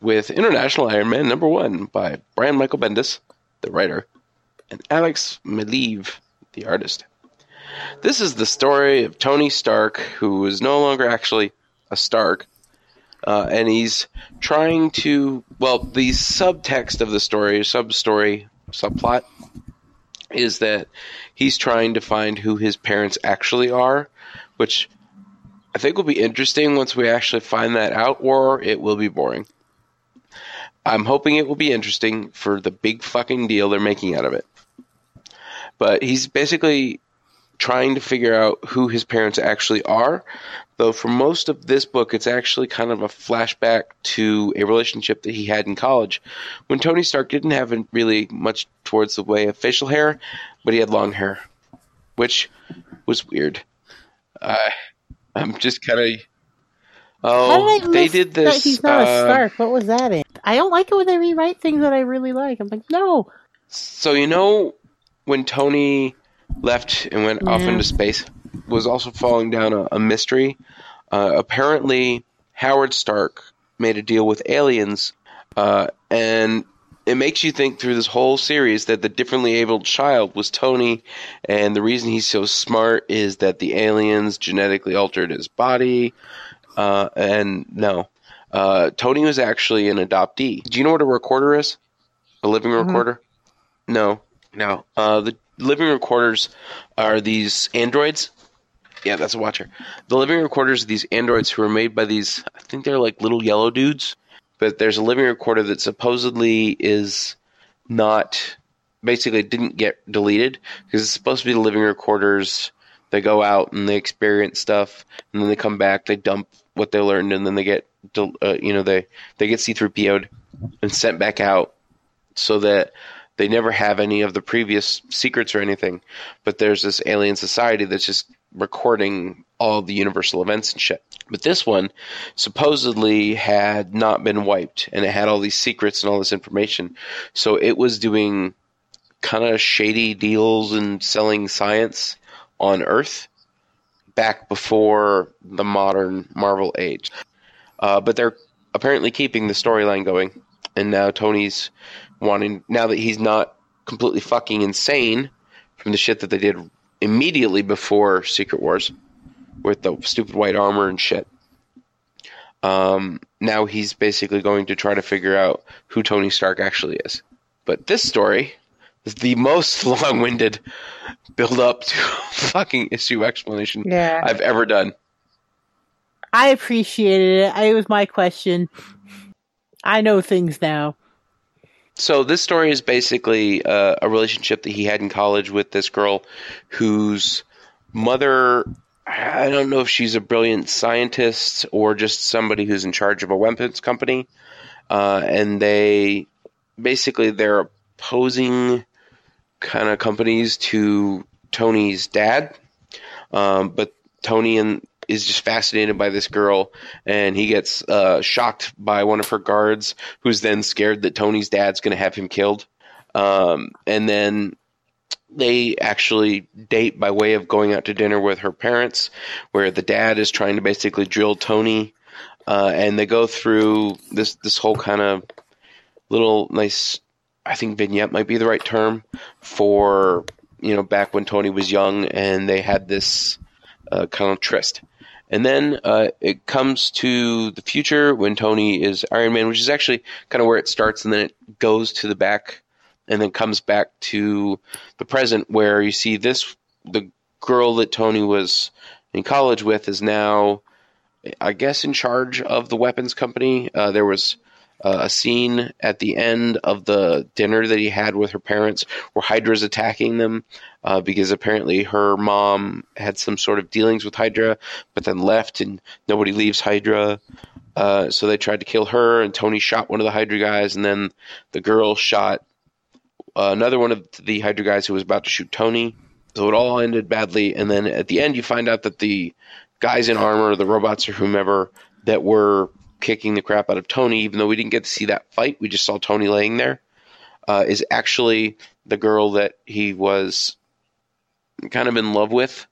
With International Iron Man number one by Brian Michael Bendis, the writer, and Alex Maleev, the artist. This is the story of Tony Stark, who is no longer actually a Stark, uh, and he's trying to. Well, the subtext of the story, sub story, subplot, is that he's trying to find who his parents actually are, which I think will be interesting once we actually find that out, or it will be boring. I'm hoping it will be interesting for the big fucking deal they're making out of it. But he's basically trying to figure out who his parents actually are, though for most of this book, it's actually kind of a flashback to a relationship that he had in college when Tony Stark didn't have really much towards the way of facial hair, but he had long hair, which was weird. Uh, I'm just kind of. Oh, they did this.
he's not a
uh,
Stark. What was that in? I don't like it when they rewrite things that I really like. I'm like, no.
So you know when Tony left and went off into space was also falling down a, a mystery. Uh, apparently, Howard Stark made a deal with aliens, uh, and it makes you think through this whole series that the differently abled child was Tony, and the reason he's so smart is that the aliens genetically altered his body. Uh, and no, uh, Tony was actually an adoptee. Do you know what a recorder is? A living
Mhm.
recorder? No, no. Uh, the living recorders are these androids. Yeah, that's a watcher. The living recorders are these androids who are made by these. I think they're like little yellow dudes. But there's a living recorder that supposedly is not. Basically, didn't get deleted because it's supposed to be the living recorders. They go out and they experience stuff, and then they come back. They dump what they learned, and then they get, uh, you know, they they get C-3PO'd and sent back out, so that they never have any of the previous secrets or anything. But there's this alien society that's just recording all the universal events and shit. But this one supposedly had not been wiped, and it had all these secrets and all this information. So it was doing kind of shady deals and selling science on Earth back before the modern Marvel age. Uh, but they're apparently keeping the storyline going, and now Tony's wanting now that he's not completely fucking insane from the shit that they did immediately before Secret Wars with the stupid white armor and shit. Um, now he's basically going to try to figure out who Tony Stark actually is. But this story is the most long-winded build-up to fucking issue explanation
Yeah.
I've ever done.
I appreciated it. It was my question. I know things now.
So this story is basically uh, a relationship that he had in college with this girl, whose mother. I don't know if she's a brilliant scientist or just somebody who's in charge of a weapons company, uh, and they basically they're opposing kind of companies to Tony's dad, um, but Tony and is just fascinated by this girl, and he gets uh, shocked by one of her guards, who's then scared that Tony's dad's going to have him killed. Um, and then they actually date by way of going out to dinner with her parents, where the dad is trying to basically drill Tony, uh, and they go through this this whole kind of little nice. I think vignette might be the right term for you know back when Tony was young, and they had this uh, kind of tryst. And then uh, it comes to the future when Tony is Iron Man, which is actually kind of where it starts, and then it goes to the back and then comes back to the present where you see this the girl that Tony was in college with is now, I guess, in charge of the weapons company. Uh, there was uh, a scene at the end of the dinner that he had with her parents where Hydra's attacking them uh, because apparently her mom had some sort of dealings with Hydra, but then left and nobody leaves Hydra. Uh, so they tried to kill her, and Tony shot one of the Hydra guys, and then the girl shot uh, another one of the Hydra guys who was about to shoot Tony. So it all ended badly, and then at the end, you find out that the guys in armor, the robots or whomever that were kicking the crap out of Tony, even though we didn't get to see that fight, we just saw Tony laying there, uh, is actually the girl that he was kind of in love with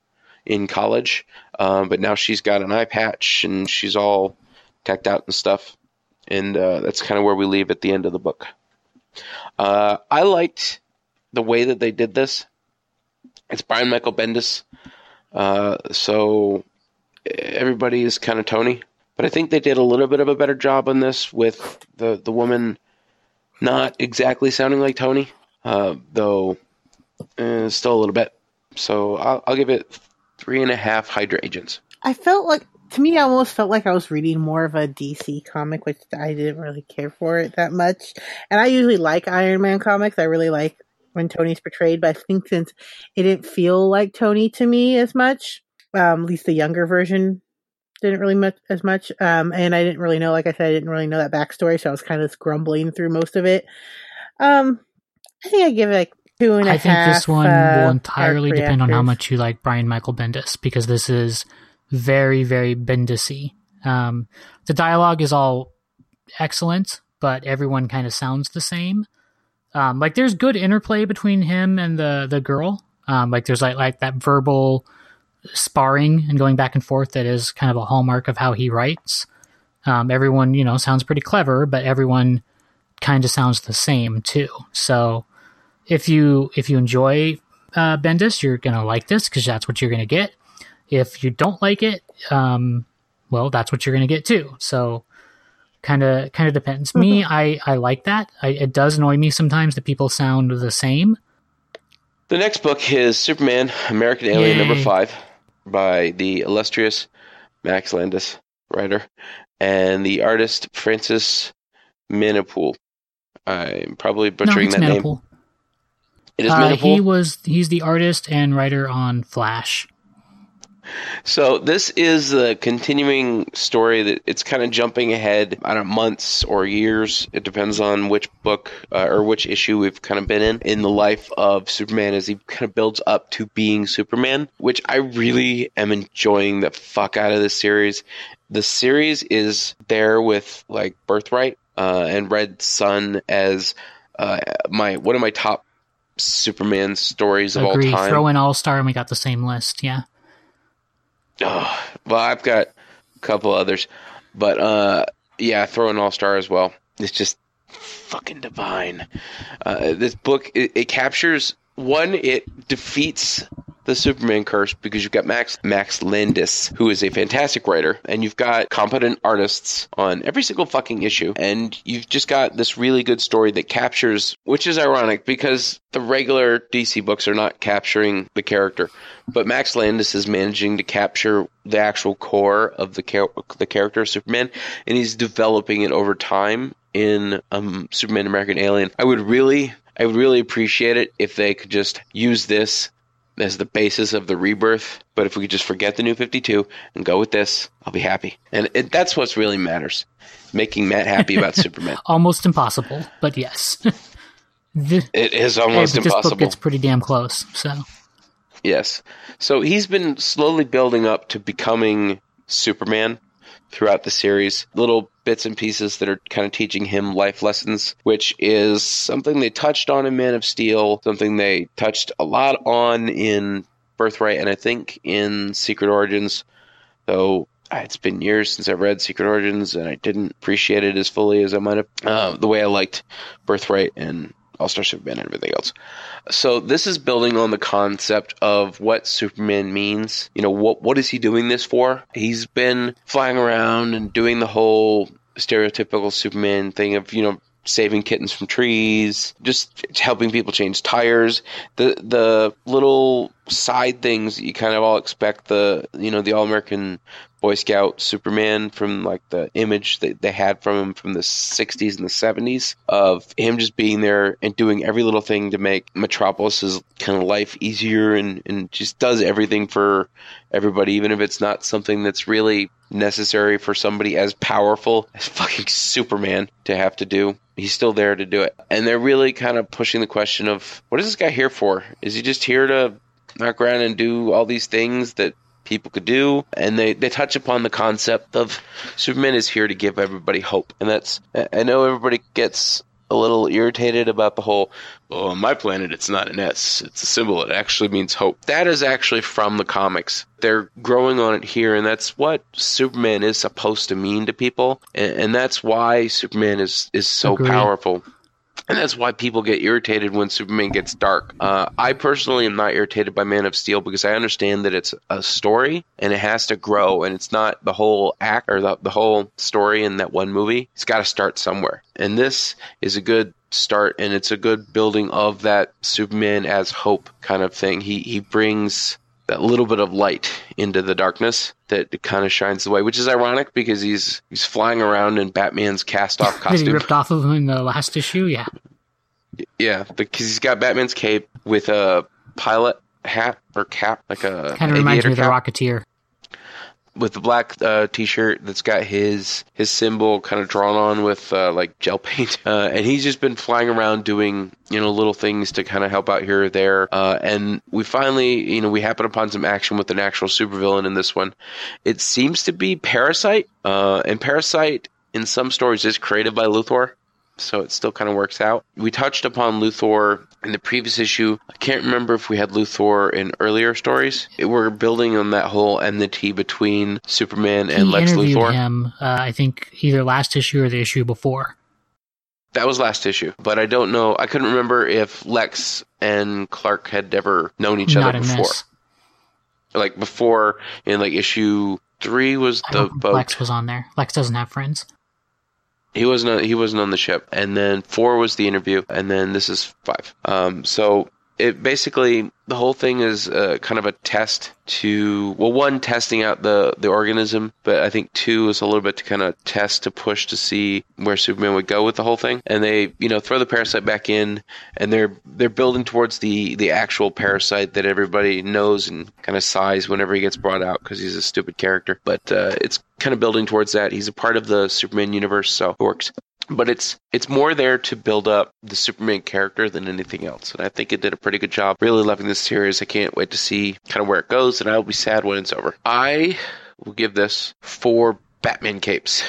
in college. Um, but now she's got an eye patch and she's all decked out and stuff. And uh, that's kind of where we leave at the end of the book. Uh, I liked the way that they did this. It's Brian Michael Bendis. Uh, so everybody is kind of Tony. But I think they did a little bit of a better job on this with the, the woman not exactly sounding like Tony, uh, though uh, still a little bit. So I'll, I'll give it three and a half Hydra agents.
I felt like to me, I almost felt like I was reading more of a DC comic, which I didn't really care for it that much. And I usually like Iron Man comics. I really like when Tony's portrayed, but I think since it didn't feel like Tony to me as much, um, at least the younger version didn't really much as much. Um, and I didn't really know, like I said, I didn't really know that backstory, so I was kind of grumbling through most of it. Um, I think I give it like two and a
I think
half,
this one
uh,
will entirely depend on how much you like Brian Michael Bendis because this is very, very Bendisy. Um, the dialogue is all excellent, but everyone kind of sounds the same. Um, like there's good interplay between him and the the girl. Um, like there's like like that verbal sparring and going back and forth that is kind of a hallmark of how he writes. Um, everyone you know sounds pretty clever, but everyone kind of sounds the same too. So if you if you enjoy uh, Bendis, you're gonna like this because that's what you're gonna get. If you don't like it, um, well, that's what you're gonna get too. So kind of kind of depends. Me, I I like that. I, it does annoy me sometimes that people sound the same.
The next book is Superman American Alien
Yay.
number five by the illustrious Max Landis, writer, and the artist Francis Minipool. I'm probably
No,
butchering
it's
that name.
Manapul.
It is
Uh,
Minipool.
he was he's the artist and writer on Flash.
So this is the continuing story that it's kind of jumping ahead, I don't know, months or years. It depends on which book uh, or which issue we've kind of been in in the life of Superman as he kind of builds up to being Superman, which I really am enjoying the fuck out of this series. The series is there with like Birthright uh, and Red Sun as uh, my one of my top Superman stories of
Agree.
all time.
Throw in All Star and we got the same list. Yeah.
Oh, well, I've got a couple others, but uh, yeah, throw an All Star as well. It's just fucking divine. Uh, this book it, it captures one. It defeats the Superman curse because you've got Max Max Landis, who is a fantastic writer, and you've got competent artists on every single fucking issue, and you've just got this really good story that captures, which is ironic because the regular DC books are not capturing the character, but Max Landis is managing to capture the actual core of the char- the character of Superman, and he's developing it over time in um, Superman American Alien. I would really, I would really appreciate it if they could just use this as the basis of the rebirth. But if we could just forget the new 52 and go with this, I'll be happy. And it, that's what really matters. Making Matt happy about Superman.
Almost impossible, but yes. the,
It is
hey,
almost
but this book
impossible.
gets pretty damn close. So
Yes. So he's been slowly building up to becoming Superman throughout the series. Little bits and pieces that are kind of teaching him life lessons, which is something they touched on in Man of Steel, something they touched a lot on in Birthright, and I think in Secret Origins, though ah, it's been years since I've read Secret Origins, and I didn't appreciate it as fully as I might have, uh, the way I liked Birthright and All Star Superman and everything else. So this is building on the concept of what Superman means. You know, what what is he doing this for? He's been flying around and doing the whole stereotypical Superman thing of, you know, saving kittens from trees, just helping people change tires. The the little side things that you kind of all expect the you know the all American Boy Scout Superman from like the image that they had from him from the 60s and the 70s of him just being there and doing every little thing to make Metropolis's kind of life easier and, and just does everything for everybody, even if it's not something that's really necessary for somebody as powerful as fucking Superman to have to do. He's still there to do it. And they're really kind of pushing the question of what is this guy here for? Is he just here to knock around and do all these things that people could do. And they, they touch upon the concept of superman is here to give everybody hope. And that's i know everybody gets a little irritated about the whole oh on my planet it's not an s it's a symbol it actually means hope. That is actually from the comics. They're growing on it here and that's what superman is supposed to mean to people. And, and that's why superman is is so
Agreed.
powerful and that's why people get irritated when Superman gets dark. Uh, I personally am not irritated by Man of Steel because I understand that it's a story and it has to grow, and it's not the whole act or the, the whole story in that one movie. It's got to start somewhere, and this is a good start, and it's a good building of that Superman as hope kind of thing. He he brings that little bit of light into the darkness that kind of shines the way, which is ironic because he's he's flying around in Batman's cast off
That he
costume.
ripped off of him in the last issue. Yeah.
Yeah, because he's got Batman's cape with a pilot hat or cap, like a
Kind of reminds me of the Rocketeer.
With the black uh, t-shirt that's got his his symbol kind of drawn on with uh, like gel paint, uh, and he's just been flying around doing you know little things to kind of help out here or there. Uh, and we finally, you know, we happen upon some action with an actual supervillain in this one. It seems to be Parasite, uh, and Parasite in some stories is created by Luthor so it still kind of works out. We touched upon Luthor in the previous issue. I can't remember if we had Luthor in earlier stories. We're building on that whole enmity between Superman and
he
Lex
interviewed
Luthor.
him, uh, I think, either last issue or the issue before.
That was last issue, but I don't know. I couldn't remember if Lex and Clark had ever known each
Not
other before.
this.
Like before in like issue three was the boat.
Lex was on there. Lex doesn't have friends.
He wasn't. He wasn't on the ship, and then four was the interview, and then this is five. Um, so it basically the whole thing is uh, kind of a test to well, one testing out the the organism, but I think two is a little bit to kind of test to push to see where Superman would go with the whole thing, and they you know throw the parasite back in, and they're they're building towards the the actual parasite that everybody knows and kind of sighs whenever he gets brought out because he's a stupid character, but uh, it's kind of building towards that. He's a part of the Superman universe, so it works but it's it's more there to build up the Superman character than anything else. And I think it did a pretty good job. Really loving this series. I can't wait to see kind of where it goes, and I'll be sad when it's over. I will give this four Batman capes.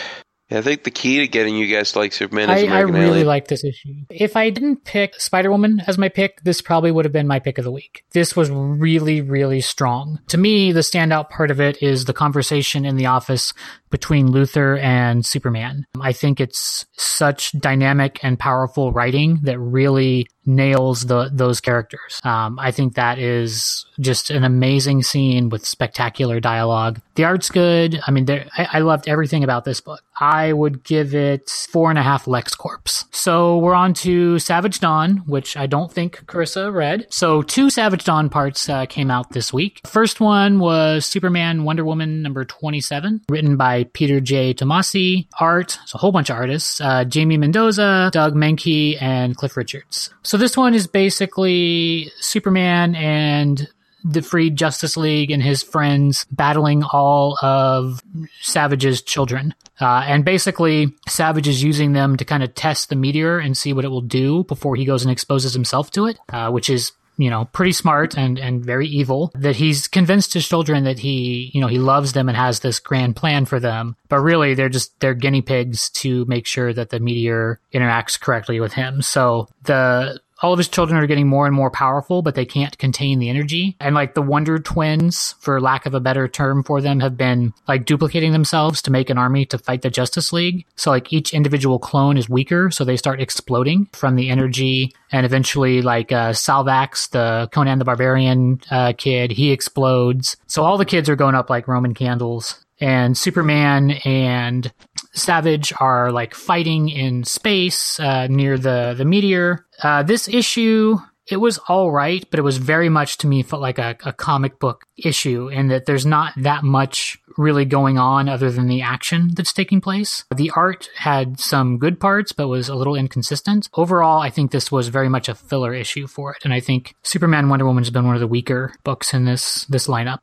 I think the key to getting you guys to like Superman is
I, I really
Alien.
like this issue. If I didn't pick Spider Woman as my pick, this probably would have been my pick of the week. This was really, really strong. To me, the standout part of it is the conversation in the office between Luthor and Superman. I think it's such dynamic and powerful writing that really nails the those characters. Um, I think that is just an amazing scene with spectacular dialogue. The art's good. I mean, I, I loved everything about this book. I would give it four and a half LexCorps. So we're on to Savage Dawn, which I don't think Carissa read. So two Savage Dawn parts uh, came out this week. First one was Superman Wonder Woman number 27, written by Peter J. Tomasi. Art, it's a whole bunch of artists, uh, Jamie Mendoza, Doug Menke, and Cliff Richards. So this one is basically Superman and the Freed Justice League and his friends battling all of Savage's children. Uh, and basically, Savage is using them to kind of test the meteor and see what it will do before he goes and exposes himself to it, uh, which is you know, pretty smart and, and very evil, that he's convinced his children that he, you know, he loves them and has this grand plan for them. But really, they're just, they're guinea pigs to make sure that the meteor interacts correctly with him. So the, all of his children are getting more and more powerful, but they can't contain the energy. And like the Wonder Twins, for lack of a better term for them, have been like duplicating themselves to make an army to fight the Justice League. So like each individual clone is weaker, so they start exploding from the energy. And eventually, like uh, Salvax, the Conan the Barbarian uh, kid, he explodes. So all the kids are going up like Roman candles and Superman and Savage are like fighting in space uh, near the the meteor. Uh, this issue it was all right, but it was very much to me felt like a, a comic book issue in that there's not that much really going on other than the action that's taking place. The art had some good parts, but was a little inconsistent. Overall, I think this was very much a filler issue for it, and I think Superman Wonder Woman has been one of the weaker books in this this lineup.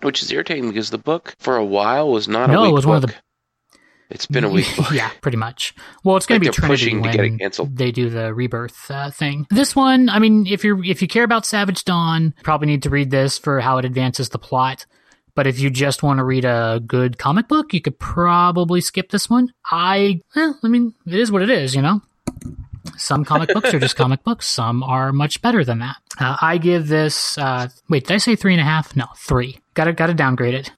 Which is irritating because the book for a while was not a
No,
weak
it was
book.
one of the
It's been a week.
yeah, pretty much. Well, it's going
Like
to be Trinity
pushing to get it canceled.
they do the rebirth uh, thing. This one, I mean, if you're if you care about Savage Dawn, probably need to read this for how it advances the plot. But if you just want to read a good comic book, you could probably skip this one. I, well, I mean, it is what it is, you know. Some comic books are just comic books. Some are much better than that. Uh, I give this. Uh, wait, did I say three and a half? No, three. Got to got to downgrade it.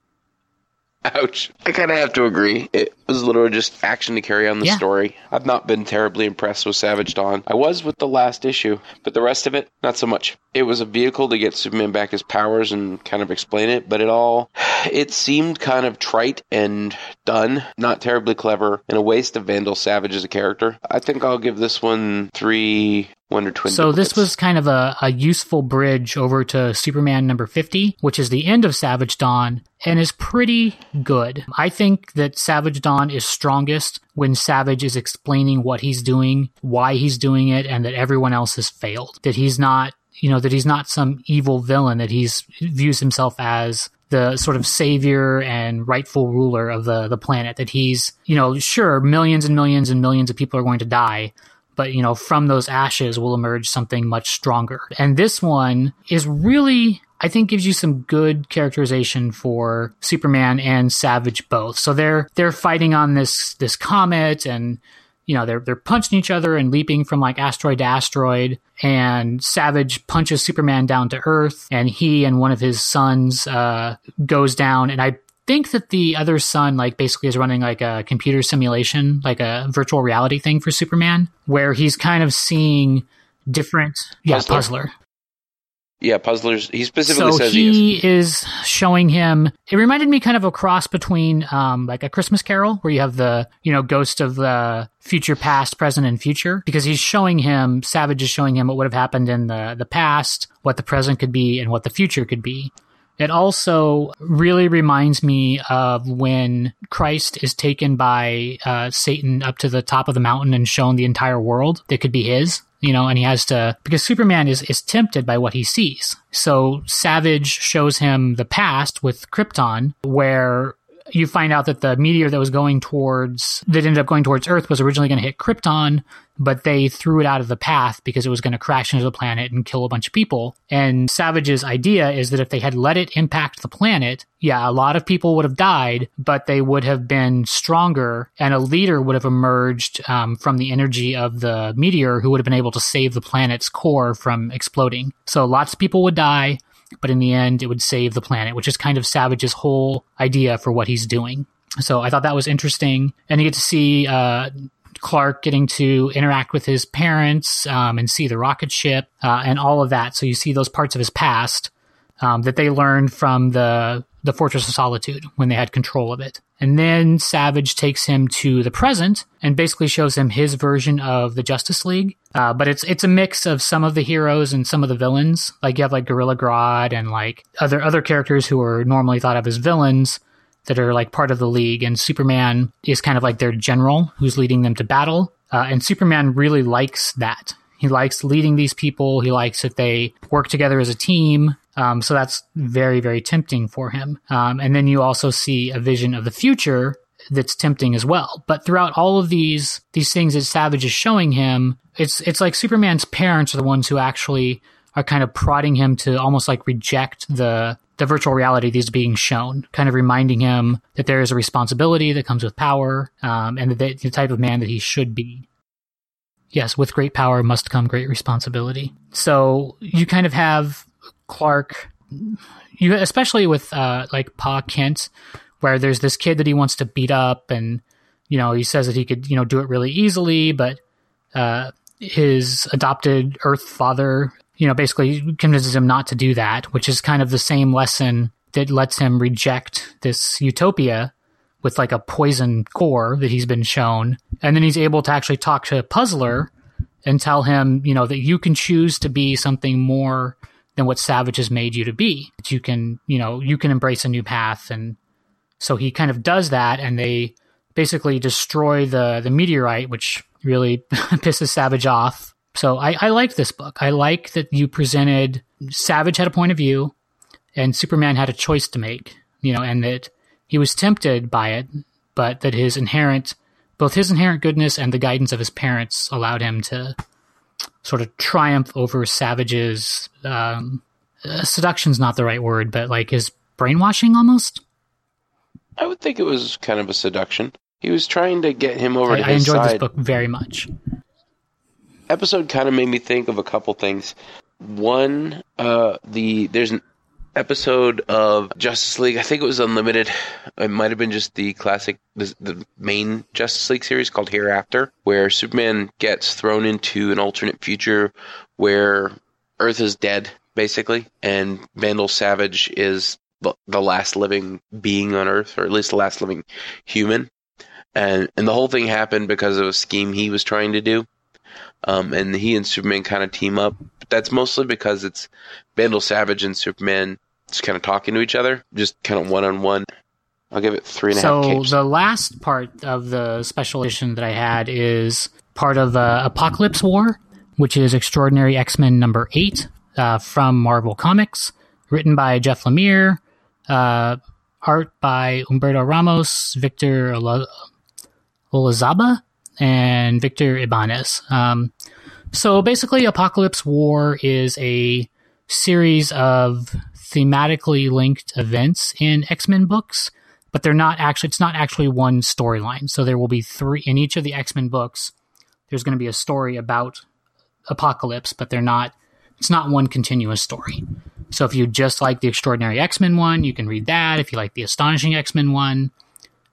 Ouch. I kind of have to agree. It was literally just action to carry on the
Yeah.
story. I've not been terribly impressed with Savage Dawn. I was with the last issue, but the rest of it, not so much. It was a vehicle to get Superman back his powers and kind of explain it, but it all, it seemed kind of trite and done, not terribly clever, and a waste of Vandal Savage as a character. I think I'll give this one three Wonder Twin.
So this was kind of a, a useful bridge over to Superman number 50, which is the end of Savage Dawn, and is pretty good. I think that Savage Dawn is strongest when Savage is explaining what he's doing, why he's doing it, and that everyone else has failed. That he's not, you know, that he's not some evil villain, that he's views himself as the sort of savior and rightful ruler of the, the planet. That he's, you know, sure, millions and millions and millions of people are going to die, but you know from those ashes will emerge something much stronger. And this one is really i think gives you some good characterization for superman and savage both. So they're they're fighting on this this comet and you know they're they're punching each other and leaping from like asteroid to asteroid. And savage punches superman down to earth and he and one of his sons uh goes down. And i think that the other son like basically is running like a computer simulation like a virtual reality thing for superman where he's kind of seeing different yeah
Puzzler.
puzzler
yeah, Puzzlers. He specifically
so
says he is.
is showing him it reminded me kind of a cross between um like a christmas carol where you have the you know ghost of the future past present and future because he's showing him savage is showing him what would have happened in the the past what the present could be and what the future could be it also really reminds me of when Christ is taken by uh, Satan up to the top of the mountain and shown the entire world that could be his, you know, and he has to, because Superman is, is tempted by what he sees. So Savage shows him the past with Krypton, where you find out that the meteor that was going towards that ended up going towards Earth was originally going to hit Krypton, but they threw it out of the path because it was going to crash into the planet and kill a bunch of people. And Savage's idea is that if they had let it impact the planet, yeah, a lot of people would have died, but they would have been stronger, and a leader would have emerged um, from the energy of the meteor who would have been able to save the planet's core from exploding. So lots of people would die but in the end, it would save the planet, which is kind of Savage's whole idea for what he's doing. So I thought that was interesting, and you get to see uh, Clark getting to interact with his parents um, and see the rocket ship uh, and all of that. So you see those parts of his past um, that they learned from the the Fortress of Solitude when they had control of it. And then Savage takes him to the present and basically shows him his version of the Justice League. Uh, but it's it's a mix of some of the heroes and some of the villains. Like you have like Gorilla Grodd and like other other characters who are normally thought of as villains that are like part of the league. And Superman is kind of like their general who's leading them to battle. Uh, and Superman really likes that. He likes leading these people. He likes that they work together as a team. Um, so that's very, very tempting for him. Um, and then you also see a vision of the future that's tempting as well. But throughout all of these these things that Savage is showing him, it's it's like Superman's parents are the ones who actually are kind of prodding him to almost like reject the the virtual reality that's being shown, kind of reminding him that there is a responsibility that comes with power, um, and that the type of man that he should be. Yes, with great power must come great responsibility. So you kind of have Clark, you especially with uh, like Pa Kent, where there's this kid that he wants to beat up, and you know he says that he could you know do it really easily, but uh, his adopted Earth father, you know, basically convinces him not to do that, which is kind of the same lesson that lets him reject this utopia with like a poison core that he's been shown. And then he's able to actually talk to Puzzler and tell him, you know, that you can choose to be something more than what Savage has made you to be. That you can, you know, you can embrace a new path. And so he kind of does that and they basically destroy the, the meteorite, which really pisses Savage off. So I, I like this book. I like that you presented Savage had a point of view and Superman had a choice to make, you know, and that he was tempted by it, but that his inherent, both his inherent goodness and the guidance of his parents allowed him to sort of triumph over Savage's, um, uh, seduction's not the right word, but like his brainwashing almost.
I would think it was kind of a seduction. He was trying to get him over
I,
to
I
his
enjoyed
side.
this book very much.
episode kind of made me think of a couple things. One, uh, the there's an episode of Justice League. I think it was Unlimited. It might have been just the classic, the, the main Justice League series called Hereafter, where Superman gets thrown into an alternate future where Earth is dead, basically, and Vandal Savage is the, the last living being on Earth, or at least the last living human. And and the whole thing happened because of a scheme he was trying to do um, and he and Superman kind of team up. But that's mostly because it's Vandal Savage and Superman just kind of talking to each other, just kind of one on one. I'll give it three and a half
So the last part of the special edition that I had is part of uh, Apocalypse War, which is Extraordinary X Men number eight uh, from Marvel Comics, written by Jeff Lemire, uh, art by Humberto Ramos, Victor Ola- Olazaba, and Victor Ibanez. Um, so basically, Apocalypse War is a series of thematically linked events in X Men books, but they're not actually. It's not actually one storyline. So there will be three in each of the X Men books. There's going to be a story about Apocalypse, but they're not. It's not one continuous story. So if you just like the Extraordinary X Men one, you can read that. If you like the Astonishing X Men one,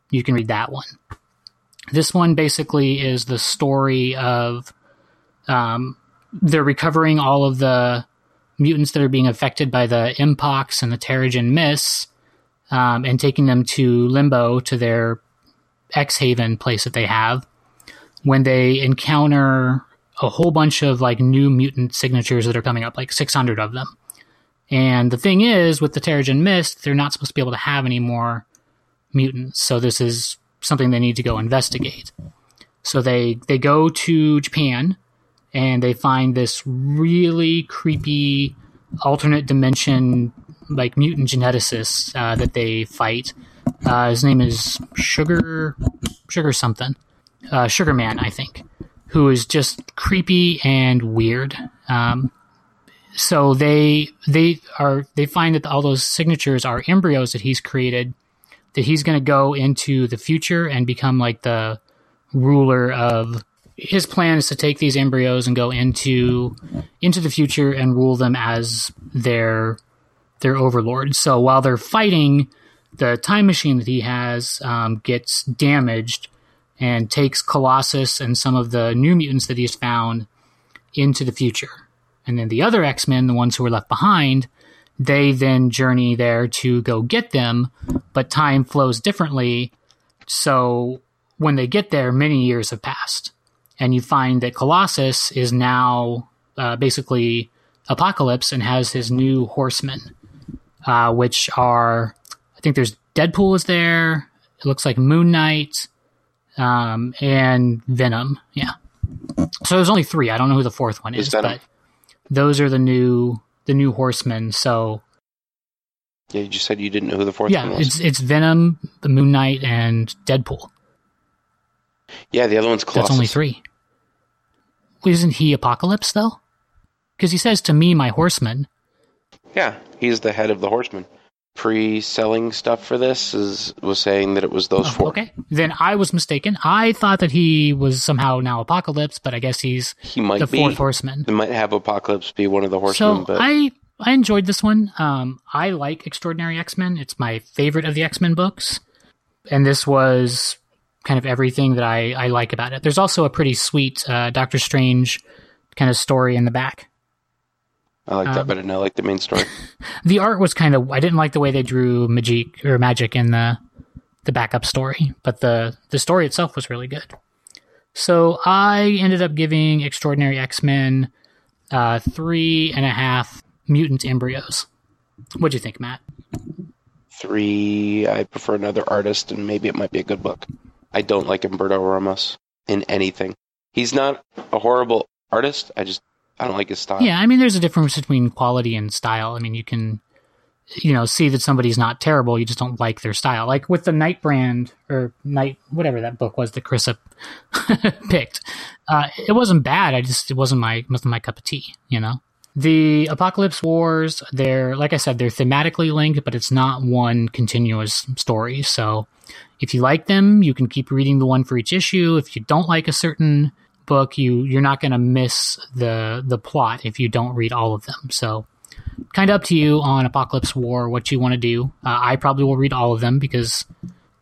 you can read that one. This one basically is the story of um, they're recovering all of the mutants that are being affected by the M-Pox and the Terrigen Mists um, and taking them to Limbo to their X Haven place that they have. When they encounter a whole bunch of like new mutant signatures that are coming up, like 600 of them. And the thing is, with the Terrigen Mist, they're not supposed to be able to have any more mutants. So this is something they need to go investigate. So they they go to Japan and they find this really creepy alternate dimension like mutant geneticist uh, that they fight. Uh, his name is Sugar Sugar something, uh, Sugar Man, I think, who is just creepy and weird. Um, so they they are they find that all those signatures are embryos that he's created that he's going to go into the future and become like the ruler of his plan is to take these embryos and go into into the future and rule them as their their overlord. So while they're fighting, the time machine that he has um, gets damaged and takes Colossus and some of the new mutants that he's found into the future. And then the other X Men, the ones who were left behind, they then journey there to go get them, but time flows differently. So when they get there, many years have passed. And you find that Colossus is now uh, basically Apocalypse and has his new horsemen, uh, which are, I think there's Deadpool is there. It looks like Moon Knight um, and Venom. Yeah. So there's only three. I don't know who the fourth one
Is
is, but those are the new the new horsemen. So
yeah, you just said you didn't know who the fourth
yeah,
one was.
it's it's Venom, the Moon Knight, and Deadpool.
Yeah, the other one's Colossus.
That's only three. Isn't he Apocalypse though? Because he says to me, my horseman.
Yeah, he's the head of the Horsemen. Pre-selling stuff for this is was saying that it was those
Oh,
four.
okay, then I was mistaken. I thought that he was somehow now Apocalypse, but I guess he's
He might
the
be.
fourth horseman.
They might have Apocalypse be one of the Horsemen,
So
but
I I enjoyed this one. Um, I like Extraordinary X Men. It's my favorite of the X Men books, and this was kind of everything that I I like about it. There's also a pretty sweet uh, Doctor Strange kind of story in the back.
I like that
um,
better than I like the main story.
The art was kind of I didn't like the way they drew magic or magic in the the backup story, but the the story itself was really good. So I ended up giving Extraordinary X Men uh, three and a half mutant embryos. What'd you think, Matt?
Three. I prefer another artist, and maybe it might be a good book. I don't like Humberto Ramos in anything. He's not a horrible artist. I just I don't like his style.
Yeah, I mean, there's a difference between quality and style. I mean, you can, you know, see that somebody's not terrible. You just don't like their style. Like with the Night Brand or Night, whatever that book was that Carissa picked. Uh, it wasn't bad. I just it wasn't my wasn't my cup of tea. You know, the Apocalypse Wars. They're like I said, they're thematically linked, but it's not one continuous story. So if you like them, you can keep reading the one for each issue. If you don't like a certain book, you you're not going to miss the the plot if you don't read all of them. So, kind of up to you on Apocalypse War what you want to do. Uh, I probably will read all of them because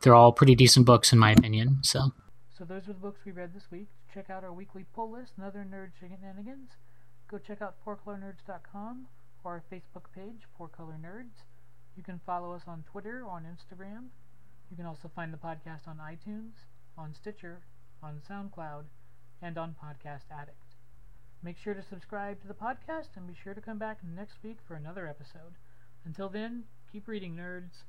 they're all pretty decent books in my opinion. So,
So those were the books we read this week. Check out our weekly pull list and other nerd shenanigans. Go check out fourcolornerds.com or our Facebook page, Four Color Nerds. You can follow us on Twitter or on Instagram. You can also find the podcast on iTunes, on Stitcher, on SoundCloud, and on Podcast Addict. Make sure to subscribe to the podcast and be sure to come back next week for another episode. Until then, keep reading, nerds.